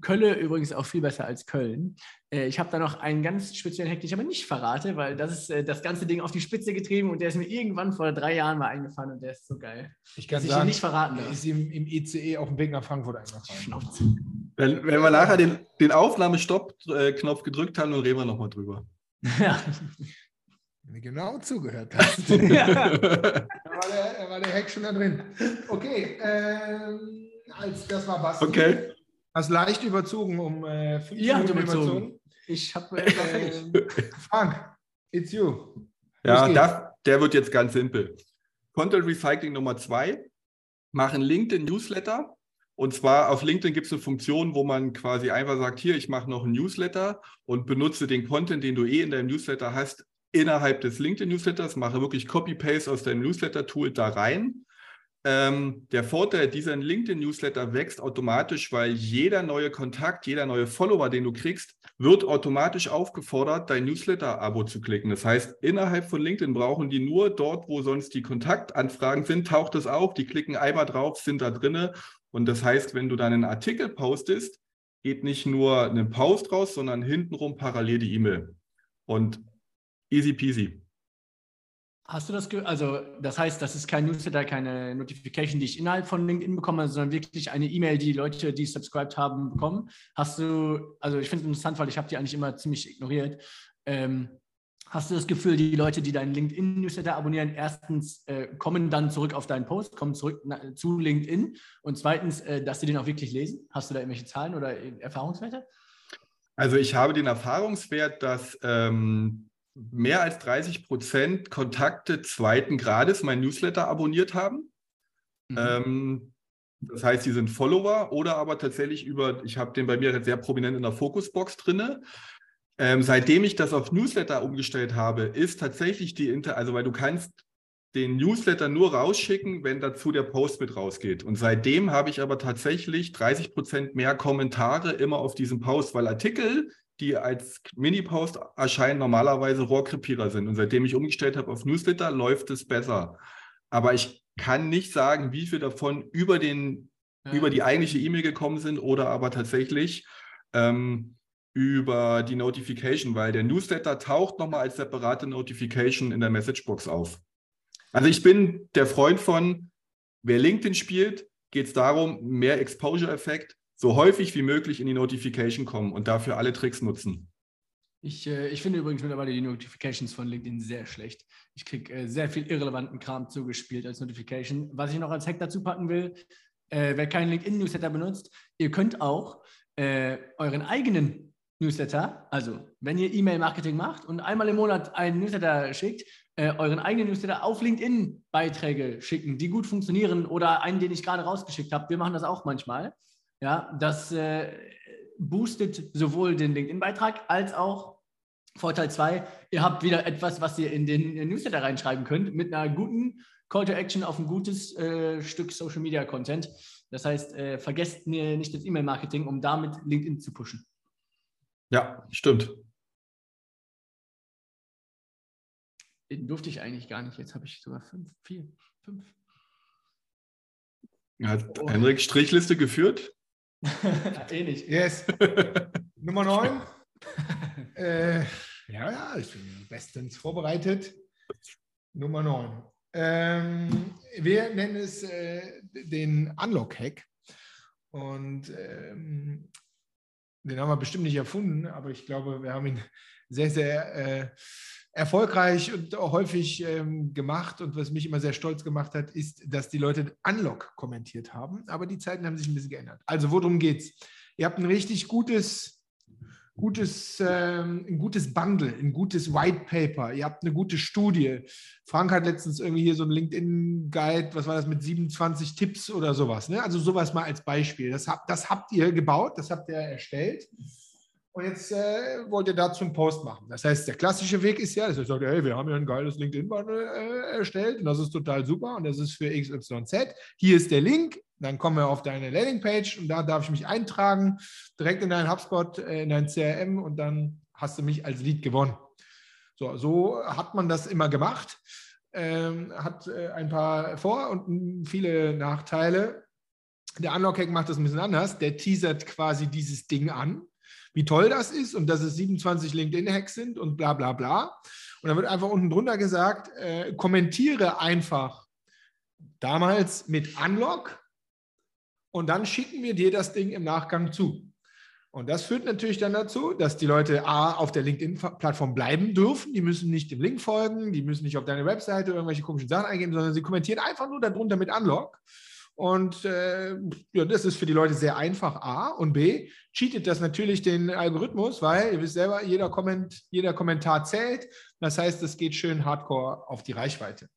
Kölle übrigens auch viel besser als Köln. Äh, ich habe da noch einen ganz speziellen Hack, den ich aber nicht verrate, weil das ist äh, das ganze Ding auf die Spitze getrieben und der ist mir irgendwann vor drei Jahren mal eingefallen und der ist so geil. Ich kann sagen, ich ihn nicht verraten. Der ist im, im ICE auf dem Weg nach Frankfurt eingefallen. Wenn, wenn wir nachher den, den Aufnahmestopp-Knopf gedrückt haben, dann reden wir nochmal drüber. *laughs* Ja. Wenn du genau zugehört hast. *laughs* *laughs* ja. War der, da war der Hack schon da drin. Okay, ähm, als, das war Basti. Okay. Hast leicht überzogen um äh, fünf ja, Minuten überzogen. Ich habe äh, Frank, it's you. Ja, das, der wird jetzt ganz simpel. Content Recycling Nummer zwei. Machen LinkedIn Newsletter. Und zwar auf LinkedIn gibt es eine Funktion, wo man quasi einfach sagt, hier, ich mache noch ein Newsletter und benutze den Content, den du eh in deinem Newsletter hast, innerhalb des LinkedIn-Newsletters, mache wirklich Copy-Paste aus deinem Newsletter-Tool da rein ähm, der Vorteil dieser LinkedIn-Newsletter wächst automatisch, weil jeder neue Kontakt, jeder neue Follower, den du kriegst, wird automatisch aufgefordert, dein Newsletter-Abo zu klicken. Das heißt, innerhalb von LinkedIn brauchen die nur dort, wo sonst die Kontaktanfragen sind, taucht es auf, die klicken einmal drauf, sind da drinne. Und das heißt, wenn du dann einen Artikel postest, geht nicht nur ein Post raus, sondern hintenrum parallel die E-Mail. Und easy peasy. Hast du das, also das heißt, das ist kein Newsletter, keine Notification, die ich innerhalb von LinkedIn bekomme, sondern wirklich eine E-Mail, die Leute, die subscribed haben, bekommen. Hast du, also ich finde es interessant, weil ich habe die eigentlich immer ziemlich ignoriert. Ähm, hast du das Gefühl, die Leute, die deinen LinkedIn-Newsletter abonnieren, erstens äh, kommen dann zurück auf deinen Post, kommen zurück na, zu LinkedIn und zweitens, äh, dass sie den auch wirklich lesen? Hast du da irgendwelche Zahlen oder Erfahrungswerte? Also ich habe den Erfahrungswert, dass ähm, mehr als 30 Prozent Kontakte zweiten Grades mein Newsletter abonniert haben. Mhm. Ähm, das heißt, sie sind Follower oder aber tatsächlich über, ich habe den bei mir sehr prominent in der Fokusbox drinne. Ähm, seitdem ich das auf Newsletter umgestellt habe, ist tatsächlich die Inter, also weil du kannst den Newsletter nur rausschicken, wenn dazu der Post mit rausgeht. Und seitdem habe ich aber tatsächlich 30 Prozent mehr Kommentare immer auf diesem Post, weil Artikel die als Mini-Post erscheinen, normalerweise Rohrkrepierer sind. Und seitdem ich umgestellt habe auf Newsletter, läuft es besser. Aber ich kann nicht sagen, wie viel davon über, den, ja. über die eigentliche E-Mail gekommen sind oder aber tatsächlich ähm, über die Notification, weil der Newsletter taucht nochmal als separate Notification in der Messagebox auf. Also ich bin der Freund von, wer LinkedIn spielt, geht es darum, mehr Exposure-Effekt so häufig wie möglich in die Notification kommen und dafür alle Tricks nutzen. Ich, äh, ich finde übrigens mittlerweile die Notifications von LinkedIn sehr schlecht. Ich kriege äh, sehr viel irrelevanten Kram zugespielt als Notification. Was ich noch als Hack dazu packen will, äh, wer keinen LinkedIn-Newsletter benutzt, ihr könnt auch äh, euren eigenen Newsletter, also wenn ihr E-Mail-Marketing macht und einmal im Monat einen Newsletter schickt, äh, euren eigenen Newsletter auf LinkedIn Beiträge schicken, die gut funktionieren oder einen, den ich gerade rausgeschickt habe. Wir machen das auch manchmal. Ja, das äh, boostet sowohl den LinkedIn-Beitrag als auch Vorteil 2, ihr habt wieder etwas, was ihr in den Newsletter reinschreiben könnt, mit einer guten Call to Action auf ein gutes äh, Stück Social Media Content. Das heißt, äh, vergesst mir nicht das E-Mail-Marketing, um damit LinkedIn zu pushen. Ja, stimmt. Den durfte ich eigentlich gar nicht. Jetzt habe ich sogar fünf, vier, fünf. Hat oh. Henrik Strichliste geführt? *laughs* Ähnlich. Yes. *laughs* Nummer 9. *laughs* äh, ja, ja, ich bin bestens vorbereitet. Nummer 9. Ähm, wir nennen es äh, den Unlock-Hack. Und ähm, den haben wir bestimmt nicht erfunden, aber ich glaube, wir haben ihn sehr, sehr äh, erfolgreich und häufig ähm, gemacht. Und was mich immer sehr stolz gemacht hat, ist, dass die Leute Unlock kommentiert haben. Aber die Zeiten haben sich ein bisschen geändert. Also, worum geht's? Ihr habt ein richtig gutes, gutes, ähm, ein gutes Bundle, ein gutes White Paper. Ihr habt eine gute Studie. Frank hat letztens irgendwie hier so ein LinkedIn-Guide, was war das, mit 27 Tipps oder sowas. Ne? Also sowas mal als Beispiel. Das, hab, das habt ihr gebaut, das habt ihr erstellt. Und jetzt äh, wollt ihr dazu einen Post machen. Das heißt, der klassische Weg ist ja, dass ihr sagt, hey, wir haben ja ein geiles LinkedIn-Bundle äh, erstellt und das ist total super und das ist für XYZ. Hier ist der Link, dann kommen wir auf deine Landingpage und da darf ich mich eintragen, direkt in deinen HubSpot, äh, in dein CRM und dann hast du mich als Lead gewonnen. So, so hat man das immer gemacht. Ähm, hat äh, ein paar Vor- und viele Nachteile. Der Unlock-Hack macht das ein bisschen anders. Der teasert quasi dieses Ding an, wie toll das ist und dass es 27 LinkedIn-Hacks sind und bla bla bla. Und dann wird einfach unten drunter gesagt, äh, kommentiere einfach damals mit Unlock und dann schicken wir dir das Ding im Nachgang zu. Und das führt natürlich dann dazu, dass die Leute A, auf der LinkedIn-Plattform bleiben dürfen. Die müssen nicht dem Link folgen, die müssen nicht auf deine Webseite irgendwelche komischen Sachen eingeben, sondern sie kommentieren einfach nur darunter mit Unlock. Und äh, ja, das ist für die Leute sehr einfach, A. Und B, cheatet das natürlich den Algorithmus, weil ihr wisst selber, jeder, Komment, jeder Kommentar zählt. Das heißt, es geht schön hardcore auf die Reichweite.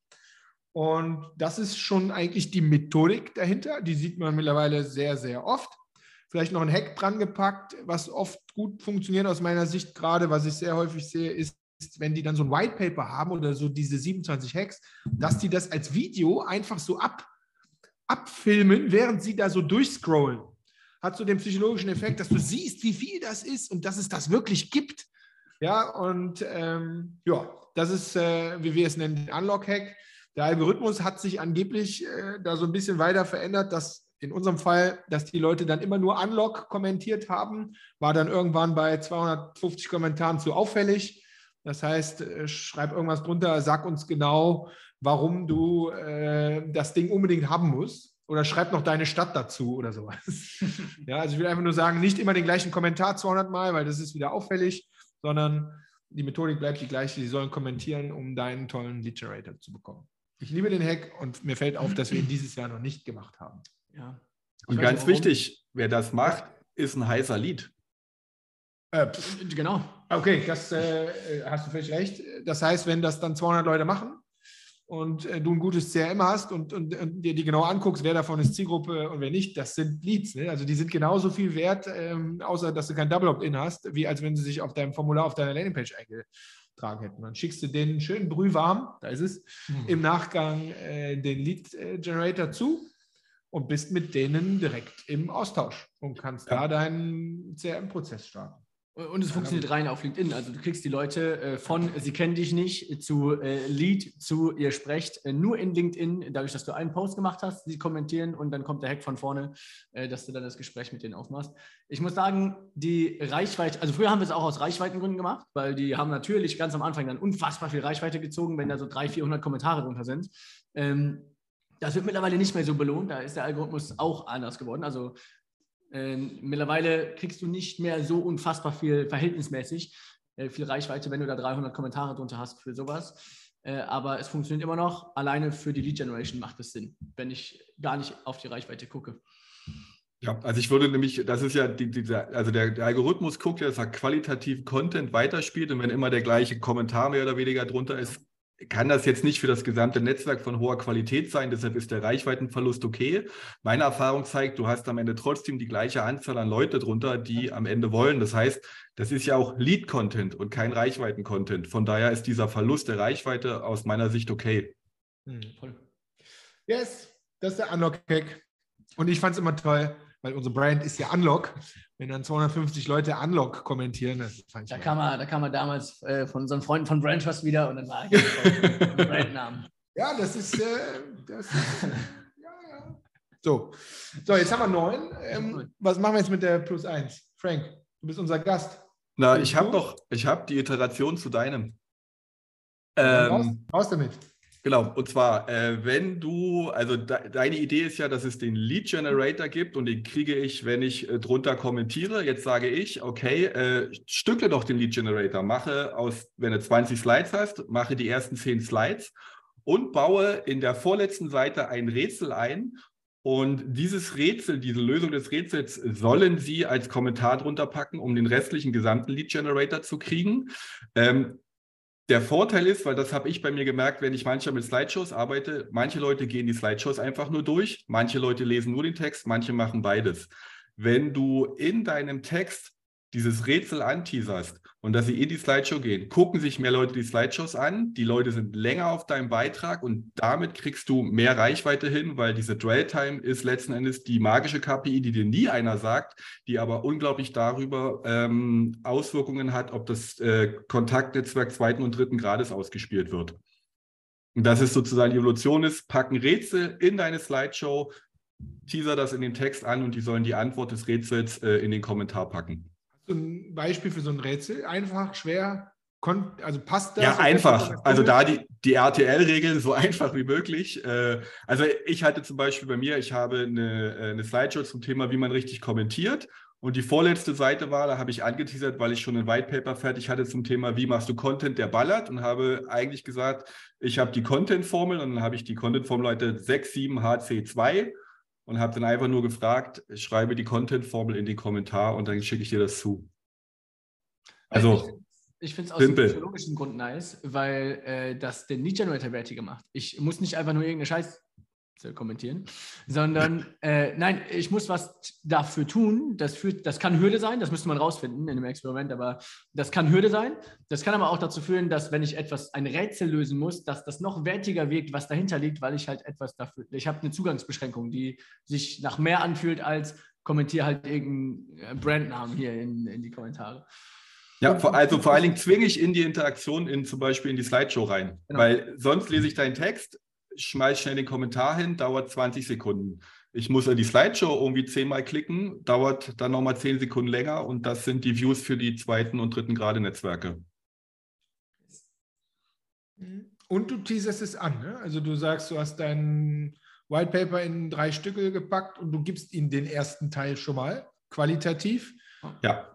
Und das ist schon eigentlich die Methodik dahinter. Die sieht man mittlerweile sehr, sehr oft vielleicht noch ein Hack dran gepackt, was oft gut funktioniert aus meiner Sicht gerade, was ich sehr häufig sehe, ist, wenn die dann so ein White Paper haben oder so diese 27 Hacks, dass die das als Video einfach so ab, abfilmen, während sie da so durchscrollen. Hat so den psychologischen Effekt, dass du siehst, wie viel das ist und dass es das wirklich gibt. Ja, und ähm, ja, das ist, äh, wie wir es nennen, Unlock-Hack. Der Algorithmus hat sich angeblich äh, da so ein bisschen weiter verändert, dass in unserem Fall, dass die Leute dann immer nur Unlock kommentiert haben, war dann irgendwann bei 250 Kommentaren zu auffällig. Das heißt, äh, schreib irgendwas drunter, sag uns genau, warum du äh, das Ding unbedingt haben musst. Oder schreib noch deine Stadt dazu oder sowas. *laughs* ja, also ich will einfach nur sagen, nicht immer den gleichen Kommentar 200 Mal, weil das ist wieder auffällig, sondern die Methodik bleibt die gleiche. Sie sollen kommentieren, um deinen tollen Lead Generator zu bekommen. Ich liebe den Hack und mir fällt auf, dass wir ihn dieses Jahr noch nicht gemacht haben. Ja. Und ganz wichtig, wer das macht, ist ein heißer Lied. Äh, genau. Okay, das äh, hast du völlig recht. Das heißt, wenn das dann 200 Leute machen und äh, du ein gutes CRM hast und, und, und, dir die genau anguckst, wer davon ist Zielgruppe und wer nicht, das sind Leads. Ne? Also die sind genauso viel wert, ähm, außer dass du kein Double Opt-in hast, wie als wenn sie sich auf deinem Formular auf deiner Landingpage eingetragen hätten. Dann schickst du den schön brühwarm, da ist es, mhm. im Nachgang äh, den Lead äh, Generator zu und bist mit denen direkt im Austausch und kannst ja. da deinen CRM-Prozess starten. Und es funktioniert rein auf LinkedIn. Also du kriegst die Leute äh, von Sie kennen dich nicht zu äh, Lead zu ihr sprecht äh, nur in LinkedIn, dadurch, dass du einen Post gemacht hast, sie kommentieren und dann kommt der Hack von vorne, dass du dann das Gespräch mit denen aufmachst. Ich muss sagen, die Reichweite, also früher haben wir es auch aus Reichweitengründen gemacht, weil die haben natürlich ganz am Anfang dann unfassbar viel Reichweite gezogen, wenn da so 300, 400 Kommentare drunter sind. Ähm, das wird mittlerweile nicht mehr so belohnt. Da ist der Algorithmus auch anders geworden. Also äh, mittlerweile kriegst du nicht mehr so unfassbar viel verhältnismäßig äh, viel Reichweite, wenn du da 300 Kommentare drunter hast für sowas. Äh, aber es funktioniert immer noch. Alleine für die Lead Generation macht es Sinn, wenn ich gar nicht auf die Reichweite gucke. Ja, also ich würde nämlich, das ist ja die, dieser, also der, der, Algorithmus guckt ja, dass er qualitativ Content weiterspielt und wenn immer der gleiche Kommentar mehr oder weniger drunter ist, kann das jetzt nicht für das gesamte Netzwerk von hoher Qualität sein, deshalb ist der Reichweitenverlust okay. Meine Erfahrung zeigt, du hast am Ende trotzdem die gleiche Anzahl an Leute drunter, die am Ende wollen. Das heißt, das ist ja auch Lead-Content und kein Reichweiten-Content. Von daher ist dieser Verlust der Reichweite aus meiner Sicht okay. Hm, voll. Yes, das ist der Unlock-Hack. Und ich fand es immer toll, weil unsere Brand ist ja Unlock. Wenn dann 250 Leute Unlock kommentieren, das fand ich da, kam er, da kam er damals äh, von unseren Freunden von Brand Trust wieder und dann war er *laughs* Brandnamen. Ja, das ist, äh, das ist ja, ja. So. so, jetzt haben wir neun. Ähm, was machen wir jetzt mit der Plus 1? Frank, du bist unser Gast. Na, ich habe noch, ich habe die Iteration zu deinem. Ähm, raus, raus damit. Genau, und zwar, äh, wenn du, also de deine Idee ist ja, dass es den Lead Generator gibt und den kriege ich, wenn ich äh, drunter kommentiere. Jetzt sage ich, okay, äh, stückle doch den Lead Generator, mache aus, wenn du 20 Slides hast, mache die ersten 10 Slides und baue in der vorletzten Seite ein Rätsel ein. Und dieses Rätsel, diese Lösung des Rätsels sollen Sie als Kommentar drunter packen, um den restlichen gesamten Lead Generator zu kriegen. Ähm, der Vorteil ist, weil das habe ich bei mir gemerkt, wenn ich manchmal mit Slideshows arbeite, manche Leute gehen die Slideshows einfach nur durch, manche Leute lesen nur den Text, manche machen beides. Wenn du in deinem Text dieses Rätsel anteaserst und dass sie in die Slideshow gehen, gucken sich mehr Leute die Slideshows an, die Leute sind länger auf deinem Beitrag und damit kriegst du mehr Reichweite hin, weil diese Dwell Time ist letzten Endes die magische KPI, die dir nie einer sagt, die aber unglaublich darüber ähm, Auswirkungen hat, ob das äh, Kontaktnetzwerk zweiten und dritten Grades ausgespielt wird. Und das ist sozusagen die Evolution ist, packen Rätsel in deine Slideshow, teaser das in den Text an und die sollen die Antwort des Rätsels äh, in den Kommentar packen so ein Beispiel für so ein Rätsel? Einfach, schwer, also passt das? Ja, einfach. Also da die, die RTL-Regeln so *laughs* einfach wie möglich. Äh, also ich hatte zum Beispiel bei mir, ich habe eine, äh, eine Slideshow zum Thema, wie man richtig kommentiert. Und die vorletzte Seite war, da habe ich angeteasert, weil ich schon ein White Paper fertig hatte zum Thema, wie machst du Content, der ballert und habe eigentlich gesagt, ich habe die Content-Formel und dann habe ich die Content-Formel heute 67 HC2 und habe dann einfach nur gefragt, schreibe die Content-Formel in den Kommentar und dann schicke ich dir das zu. Also, ich finde es aus dem psychologischen Grund nice, weil äh, das den Lead-Generator wertiger macht. Ich muss nicht einfach nur irgendeine Scheiß kommentieren, sondern äh, nein, ich muss was dafür tun. Das, führt, das kann Hürde sein, das müsste man rausfinden in einem Experiment, aber das kann Hürde sein. Das kann aber auch dazu führen, dass wenn ich etwas, ein Rätsel lösen muss, dass das noch wertiger wirkt, was dahinter liegt, weil ich halt etwas dafür, ich habe eine Zugangsbeschränkung, die sich nach mehr anfühlt als kommentiere halt irgendeinen Brandnamen hier in, in die Kommentare. Ja, also vor allen Dingen zwinge ich in die Interaktion in zum Beispiel in die Slideshow rein. Genau. Weil sonst lese ich deinen Text, schmeiß schnell den Kommentar hin, dauert 20 Sekunden. Ich muss in die Slideshow irgendwie zehnmal klicken, dauert dann nochmal 10 Sekunden länger und das sind die Views für die zweiten und dritten Grade Netzwerke. Und du teaserst es an, ne? Also du sagst, du hast dein White Paper in drei Stücke gepackt und du gibst ihnen den ersten Teil schon mal qualitativ. Ja.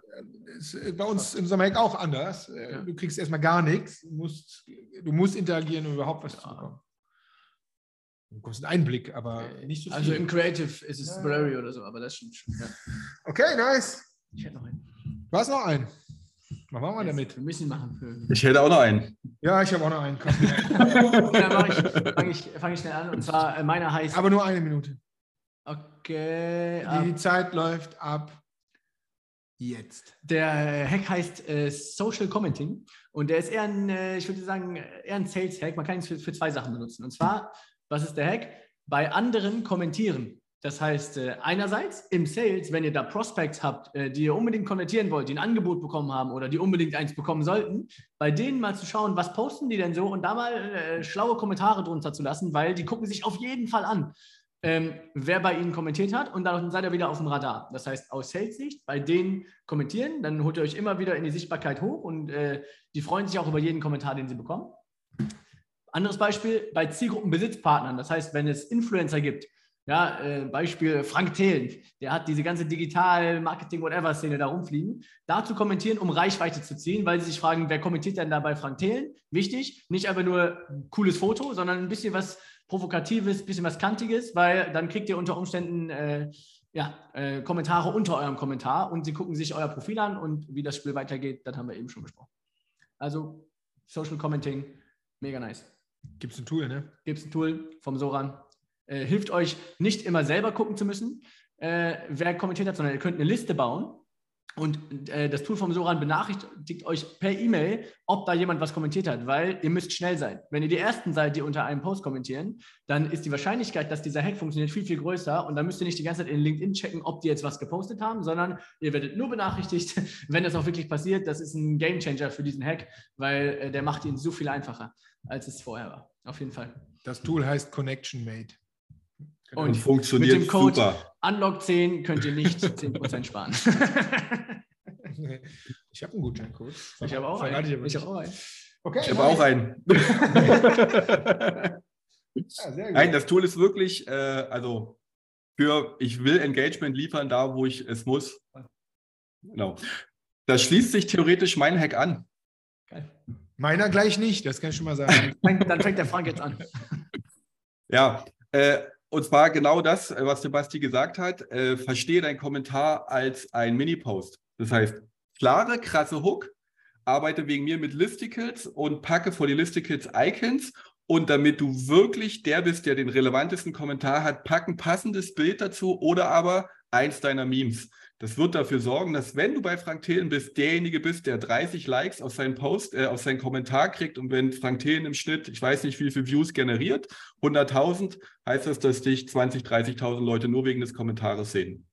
Ist bei uns im Sommer auch anders. Du kriegst erstmal gar nichts. Du musst, du musst interagieren, um überhaupt was zu bekommen. Du bekommst einen Einblick, aber nicht so also viel. Also im Creative ist es ja. Blurry oder so, aber das stimmt schon. Ja. Okay, nice. Ich hätte noch einen. Du hast noch einen. Was machen wir damit? Wir müssen machen. Ich hätte auch noch einen. Ja, ich habe auch noch einen. dann *laughs* fange ich, fang ich schnell an. Und zwar, äh, meiner heißt. Aber nur eine Minute. Okay. Die ab. Zeit läuft ab jetzt. Der Hack heißt äh, Social Commenting und der ist eher ein, äh, ich würde sagen, eher ein Sales-Hack. Man kann ihn für, für zwei Sachen benutzen. Und zwar was ist der Hack? Bei anderen kommentieren. Das heißt, äh, einerseits im Sales, wenn ihr da Prospects habt, äh, die ihr unbedingt konvertieren wollt, die ein Angebot bekommen haben oder die unbedingt eins bekommen sollten, bei denen mal zu schauen, was posten die denn so und da mal äh, schlaue Kommentare drunter zu lassen, weil die gucken sich auf jeden Fall an, ähm, wer bei ihnen kommentiert hat und dann seid ihr wieder auf dem Radar. Das heißt, aus Sales-Sicht, bei denen kommentieren, dann holt ihr euch immer wieder in die Sichtbarkeit hoch und die freuen sich auch über jeden Kommentar, den sie bekommen. Anderes Beispiel bei Zielgruppenbesitzpartnern. Das heißt, wenn es Influencer gibt, ja, äh, Beispiel Frank Thelen, der hat diese ganze Digital-Marketing-Whatever-Szene da rumfliegen, dazu kommentieren, um Reichweite zu ziehen, weil sie sich fragen, wer kommentiert denn da bei Frank Thelen? Wichtig, nicht einfach nur ein cooles Foto, sondern ein bisschen was Provokatives, ein bisschen was Kantiges, weil dann kriegt ihr unter Umständen äh, ja, äh, Kommentare unter eurem Kommentar und sie gucken sich euer Profil an und wie das Spiel weitergeht, das haben wir eben schon besprochen. Also Social Commenting, mega nice. Gibt es ein Tool, ne? Gibt es ein Tool vom Soran. Äh, hilft euch nicht immer selber gucken zu müssen, äh, wer kommentiert hat, sondern ihr könnt eine Liste bauen und äh, das Tool vom Soran benachrichtigt euch per E-Mail, ob da jemand was kommentiert hat, weil ihr müsst schnell sein. Wenn ihr die Ersten seid, die unter einem Post kommentieren, dann ist die Wahrscheinlichkeit, dass dieser Hack funktioniert, viel, viel größer. Und dann müsst ihr nicht die ganze Zeit in LinkedIn checken, ob die jetzt was gepostet haben, sondern ihr werdet nur benachrichtigt, *laughs* wenn das auch wirklich passiert. Das ist ein Gamechanger für diesen Hack, weil äh, der macht ihn so viel einfacher, als es vorher war. Auf jeden Fall. Das Tool heißt Connection Mate. Genau. Und, funktioniert mit dem Code super. Unlock10 könnt ihr nicht *laughs* 10% sparen. *laughs* ich habe einen Gutscheincode. Ich habe auch, einen. Ich hab auch einen. Okay, ich habe auch einen. *laughs* ja, Nein, das Tool ist wirklich, äh, also für, ich will Engagement liefern, da wo ich es muss. Genau. Das schließt sich theoretisch mein Hack an. Geil. Meiner gleich nicht, das kann ich schon mal sagen. Dann fängt der Frank jetzt an. Ja, äh, und zwar genau das, äh, was Sebastian gesagt hat. Äh, verstehe deinen Kommentar als ein Mini-Post. Das heißt, klare, krasse Hook, arbeite wegen mir mit Listicles und packe vor die Listicles Icons. Und damit du wirklich der bist, der den relevantesten Kommentar hat, pack ein passendes Bild dazu oder aber eins deiner Memes. Das wird dafür sorgen, dass wenn du bei Frank Thelen bist, derjenige bist, der 30 Likes auf seinen Post, äh, auf seinen Kommentar kriegt und wenn Frank Thelen im Schnitt, ich weiß nicht, wie viele Views generiert, 100.000, heißt das, dass dich 20, 30.000 Leute nur wegen des Kommentares sehen.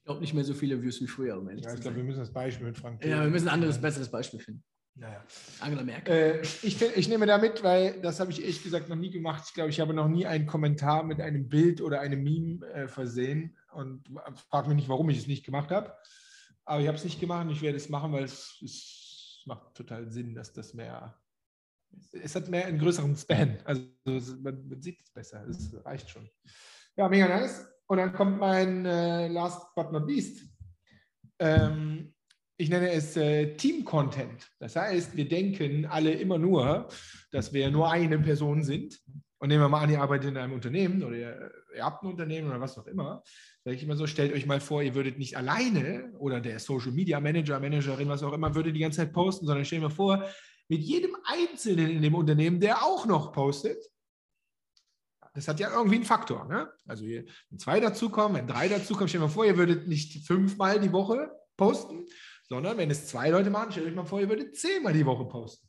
Ich glaube nicht mehr so viele Views wie früher. Um ja, ich glaube, wir müssen das Beispiel mit Frank Ja, wir müssen ein anderes, besseres Beispiel finden. Naja. Angela Merkel. Äh, ich, ich nehme da mit, weil das habe ich ehrlich gesagt noch nie gemacht. Ich glaube, ich habe noch nie einen Kommentar mit einem Bild oder einem Meme äh, versehen und frage mich nicht, warum ich es nicht gemacht habe. Aber ich habe es nicht gemacht und ich werde es machen, weil es, es macht total Sinn, dass das mehr. Es hat mehr einen größeren Span. Also man, man sieht es besser. Es reicht schon. Ja, mega nice. Und dann kommt mein äh, Last but not least. Ähm, ich nenne es äh, Team-Content. Das heißt, wir denken alle immer nur, dass wir nur eine Person sind. Und nehmen wir mal an, ihr arbeitet in einem Unternehmen oder ihr, ihr habt ein Unternehmen oder was auch immer. Sage ich immer so, stellt euch mal vor, ihr würdet nicht alleine oder der Social Media Manager, Managerin, was auch immer, würde die ganze Zeit posten, sondern stellt mal vor, mit jedem Einzelnen in dem Unternehmen, der auch noch postet, das hat ja irgendwie einen Faktor. Ne? Also wenn zwei dazukommen, wenn drei dazukommen, stellt mal vor, ihr würdet nicht fünfmal die Woche posten, sondern wenn es zwei Leute machen, stellt euch mal vor, ihr würdet zehnmal die Woche posten.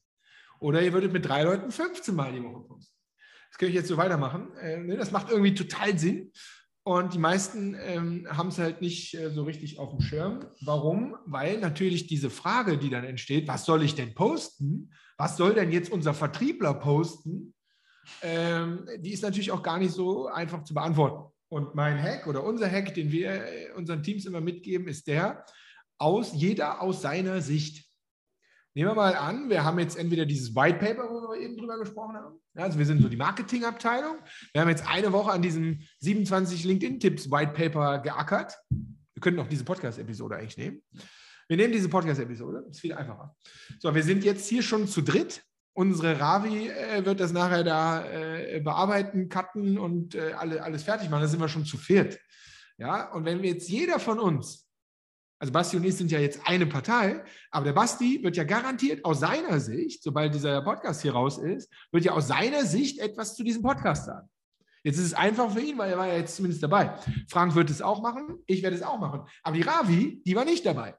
Oder ihr würdet mit drei Leuten 15 Mal die Woche posten. Das könnte ich jetzt so weitermachen. Äh, ne, das macht irgendwie total Sinn. Und die meisten ähm, haben es halt nicht äh, so richtig auf dem Schirm. Warum? Weil natürlich diese Frage, die dann entsteht, was soll ich denn posten? Was soll denn jetzt unser Vertriebler posten? Ähm, die ist natürlich auch gar nicht so einfach zu beantworten. Und mein Hack oder unser Hack, den wir äh, unseren Teams immer mitgeben, ist der, aus, jeder aus seiner Sicht. Nehmen wir mal an, wir haben jetzt entweder dieses White Paper, wo wir eben drüber gesprochen haben. Ja, also wir sind so die Marketingabteilung. Wir haben jetzt eine Woche an diesem 27 LinkedIn-Tipps White Paper geackert. Wir könnten auch diese Podcast-Episode eigentlich nehmen. Wir nehmen diese Podcast-Episode, ist viel einfacher. So, wir sind jetzt hier schon zu dritt. Unsere Ravi äh, wird das nachher da äh, bearbeiten, cutten und äh, alle, alles fertig machen. Da sind wir schon zu viert. Ja, und wenn wir jetzt jeder von uns also Basti und ich sind ja jetzt eine Partei, aber der Basti wird ja garantiert aus seiner Sicht, sobald dieser Podcast hier raus ist, wird ja aus seiner Sicht etwas zu diesem Podcast sagen. Jetzt ist es einfach für ihn, weil er war ja jetzt zumindest dabei. Frank wird es auch machen, ich werde es auch machen. Aber die Ravi, die war nicht dabei.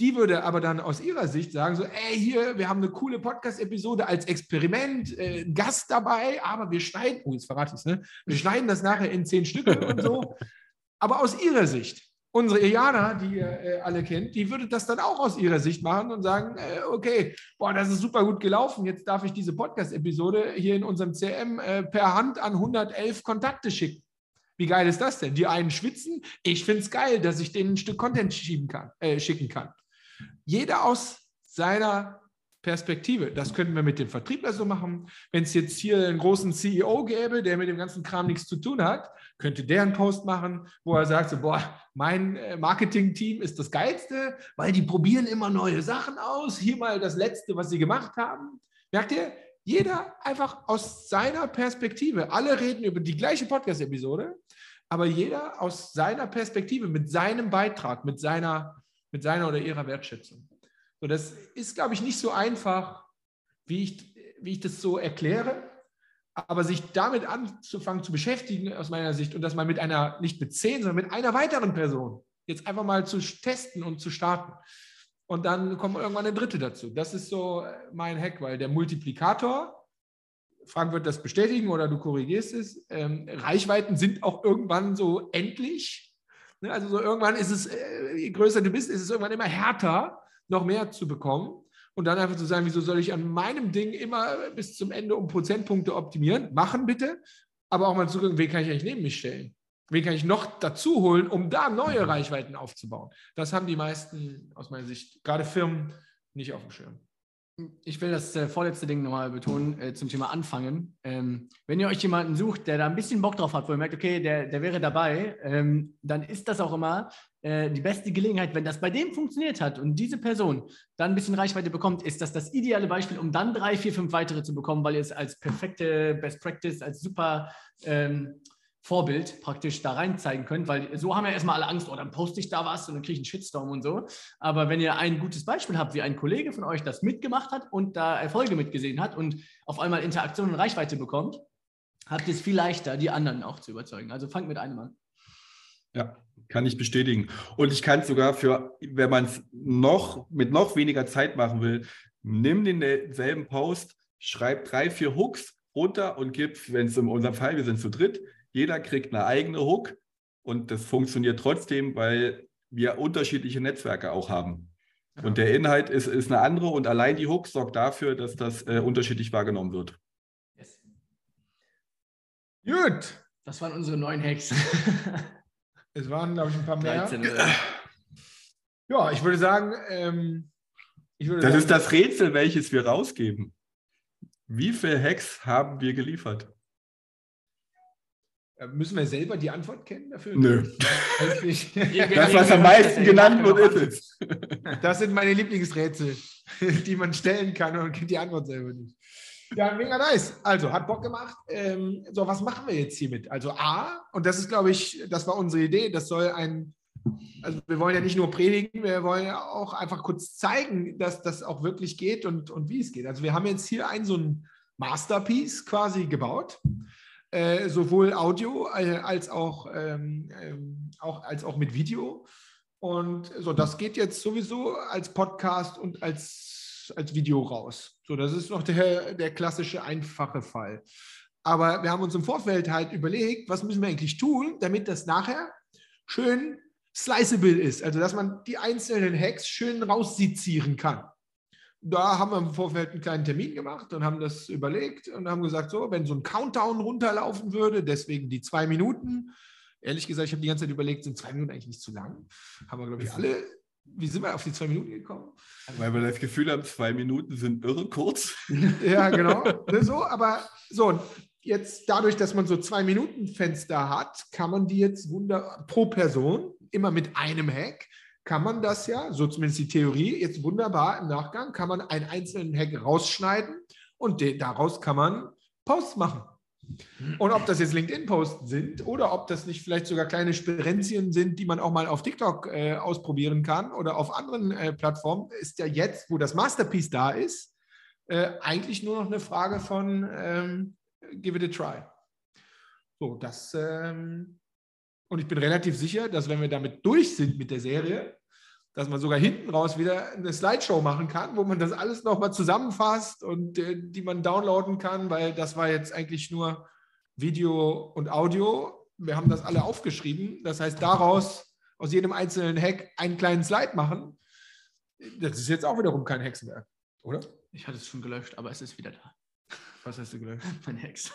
Die würde aber dann aus ihrer Sicht sagen: so, ey, hier, wir haben eine coole Podcast-Episode als Experiment, äh, Gast dabei, aber wir schneiden, oh, jetzt verrate ich es, ne? Wir schneiden das nachher in zehn Stücke und so. *laughs* Aber aus ihrer Sicht. Unsere Iliana, die ihr äh, alle kennt, die würde das dann auch aus ihrer Sicht machen und sagen, äh, okay, boah, das ist super gut gelaufen, jetzt darf ich diese Podcast-Episode hier in unserem CM äh, per Hand an 111 Kontakte schicken. Wie geil ist das denn? Die einen schwitzen, ich finde es geil, dass ich denen ein Stück Content kann, äh, schicken kann. Jeder aus seiner Perspektive. Das könnten wir mit dem Vertriebler so machen. Wenn es jetzt hier einen großen CEO gäbe, der mit dem ganzen Kram nichts zu tun hat, könnte der einen Post machen, wo er sagt, so, boah, mein äh, Marketing-Team ist das Geilste, weil die probieren immer neue Sachen aus. Hier mal das Letzte, was sie gemacht haben. Merkt ihr? Jeder einfach aus seiner Perspektive. Alle reden über die gleiche Podcast-Episode, aber jeder aus seiner Perspektive, mit seinem Beitrag, mit seiner, mit seiner oder ihrer Wertschätzung. So, das ist, glaube ich, nicht so einfach, wie ich, wie ich das so erkläre. Aber sich damit anzufangen zu beschäftigen, aus meiner Sicht, und das mal mit einer, nicht mit zehn, sondern mit einer weiteren Person, jetzt einfach mal zu testen und zu starten. Und dann kommt irgendwann eine dritte dazu. Das ist so mein Hack, weil der Multiplikator, Frank wird das bestätigen oder du korrigierst es, ähm, Reichweiten sind auch irgendwann so endlich. Ne, also so irgendwann ist es, äh, je größer du bist, ist es irgendwann immer härter noch mehr zu bekommen und dann einfach zu sagen, wieso soll ich an meinem Ding immer bis zum Ende um Prozentpunkte optimieren? Machen bitte, aber auch mal zu gucken, wen kann ich eigentlich neben mich stellen? Wen kann ich noch dazu holen, um da neue Reichweiten aufzubauen? Das haben die meisten aus meiner Sicht, gerade Firmen, nicht auf dem Schirm. Ich will das äh, vorletzte Ding nochmal betonen äh, zum Thema Anfangen. Ähm, wenn ihr euch jemanden sucht, der da ein bisschen Bock drauf hat, wo ihr merkt, okay, der, der wäre dabei, ähm, dann ist das auch immer äh, die beste Gelegenheit, wenn das bei dem funktioniert hat und diese Person dann ein bisschen Reichweite bekommt, ist das das ideale Beispiel, um dann drei, vier, fünf weitere zu bekommen, weil ihr es als perfekte Best Practice, als super ähm, Vorbild praktisch da rein zeigen könnt, weil so haben ja erstmal alle Angst, oh, dann poste ich da was und dann kriege ich einen Shitstorm und so. Aber wenn ihr ein gutes Beispiel habt, wie ein Kollege von euch das mitgemacht hat und da Erfolge mitgesehen hat und auf einmal Interaktion und Reichweite bekommt, habt ihr es viel leichter, die anderen auch zu überzeugen. Also fangt mit einem an. Ja, Kann ich bestätigen. Und ich kann es sogar für, wenn man es noch mit noch weniger Zeit machen will, nimm denselben Post, schreib drei, vier Hooks runter und gib, wenn es in unserem Fall, wir sind zu dritt, jeder kriegt eine eigene Hook und das funktioniert trotzdem, weil wir unterschiedliche Netzwerke auch haben. Und der Inhalt ist, ist eine andere und allein die Hook sorgt dafür, dass das äh, unterschiedlich wahrgenommen wird. Yes. Gut. Das waren unsere neuen Hacks. *laughs* es waren, glaube ich, ein paar mehr. 13, ja, ich würde sagen, ähm, ich würde das sagen, ist das Rätsel, welches wir rausgeben. Wie viele Hacks haben wir geliefert? Äh, müssen wir selber die Antwort kennen dafür? Nö. *laughs* das, was am meisten genannt wird, ist es. *laughs* Das sind meine Lieblingsrätsel, *laughs* die man stellen kann und kennt die Antwort selber nicht. Ja, mega nice. Also, hat Bock gemacht. Ähm, so, was machen wir jetzt hiermit? Also, A, und das ist, glaube ich, das war unsere Idee, das soll ein, also wir wollen ja nicht nur predigen, wir wollen ja auch einfach kurz zeigen, dass das auch wirklich geht und, und wie es geht. Also, wir haben jetzt hier ein so ein Masterpiece quasi gebaut. Äh, sowohl Audio äh, als, auch, ähm, ähm, auch, als auch mit Video. Und so, das geht jetzt sowieso als Podcast und als, als Video raus. So, das ist noch der, der klassische einfache Fall. Aber wir haben uns im Vorfeld halt überlegt, was müssen wir eigentlich tun, damit das nachher schön sliceable ist. Also, dass man die einzelnen Hacks schön raussezieren kann da haben wir im Vorfeld einen kleinen Termin gemacht und haben das überlegt und haben gesagt, so, wenn so ein Countdown runterlaufen würde, deswegen die zwei Minuten. Ehrlich gesagt, ich habe die ganze Zeit überlegt, sind zwei Minuten eigentlich nicht zu lang? Haben wir, glaube ich, alle. Wie sind wir auf die zwei Minuten gekommen? Weil wir das Gefühl haben, zwei Minuten sind irre kurz. *laughs* ja, genau. *laughs* Ne, so, aber so, jetzt dadurch, dass man so zwei Minuten Fenster hat, kann man die jetzt wunder pro Person immer mit einem Hack kann man das ja, so zumindest die Theorie, jetzt wunderbar im Nachgang, kann man einen einzelnen Hack rausschneiden und daraus kann man Posts machen. Und ob das jetzt LinkedIn-Posts sind oder ob das nicht vielleicht sogar kleine Spirenzien sind, die man auch mal auf TikTok äh, ausprobieren kann oder auf anderen äh, Plattformen, ist ja jetzt, wo das Masterpiece da ist, äh, eigentlich nur noch eine Frage von ähm, give it a try. So, das ähm, und ich bin relativ sicher, dass wenn wir damit durch sind mit der Serie, dass man sogar hinten raus wieder eine Slideshow machen kann, wo man das alles nochmal zusammenfasst und äh, die man downloaden kann, weil das war jetzt eigentlich nur Video und Audio. Wir haben das alle aufgeschrieben. Das heißt, daraus aus jedem einzelnen Hack einen kleinen Slide machen. Das ist jetzt auch wiederum kein Hexenwerk, oder? Ich hatte es schon gelöscht, aber es ist wieder da. Was hast du gelöscht? *laughs* Mein Hex.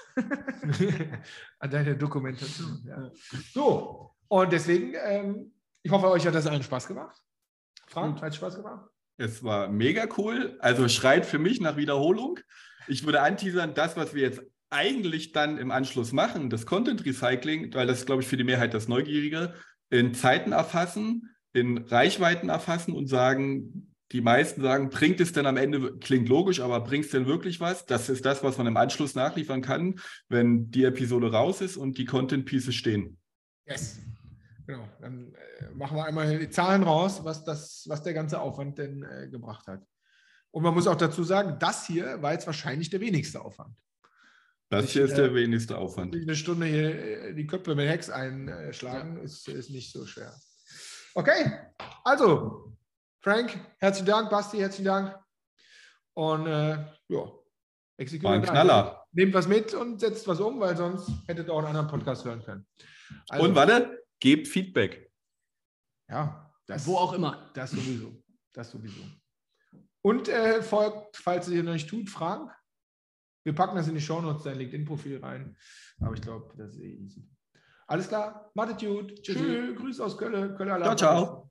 An *laughs* deiner Dokumentation. *laughs* Ja. So, und deswegen, ähm, ich hoffe, euch hat das allen Spaß gemacht. Frank, hat Spaß gemacht? Es war mega cool. Also schreit für mich nach Wiederholung. Ich würde anteasern, das, was wir jetzt eigentlich dann im Anschluss machen, das Content Recycling, weil das, glaube ich, für die Mehrheit das Neugierige, in Zeiten erfassen, in Reichweiten erfassen und sagen, die meisten sagen, bringt es denn am Ende, klingt logisch, aber bringt es denn wirklich was? Das ist das, was man im Anschluss nachliefern kann, wenn die Episode raus ist und die Content Pieces stehen. Yes. Genau, dann äh, machen wir einmal die Zahlen raus, was, das, was der ganze Aufwand denn äh, gebracht hat. Und man muss auch dazu sagen, das hier war jetzt wahrscheinlich der wenigste Aufwand. Das hier ist der äh, wenigste Aufwand. Eine Stunde hier äh, die Köpfe mit Hex einschlagen, ja. ist, ist nicht so schwer. Okay, also, Frank, herzlichen Dank, Basti, herzlichen Dank. Und äh, ja, exekutiert. War ein Knaller. Nehmt was mit und setzt was um, weil sonst hättet ihr auch einen anderen Podcast hören können. Also, und warte, Gebt Feedback. Ja, das, wo auch immer. Das sowieso. Das sowieso. Und äh, folgt, falls ihr noch nicht tut, Frank. Wir packen das in die Show Notes, dein LinkedIn-Profil rein. Aber ich glaube, das ist eh easy. Alles klar, macht gut. Tschüss. Grüße aus Köln. Köln ciao, ciao.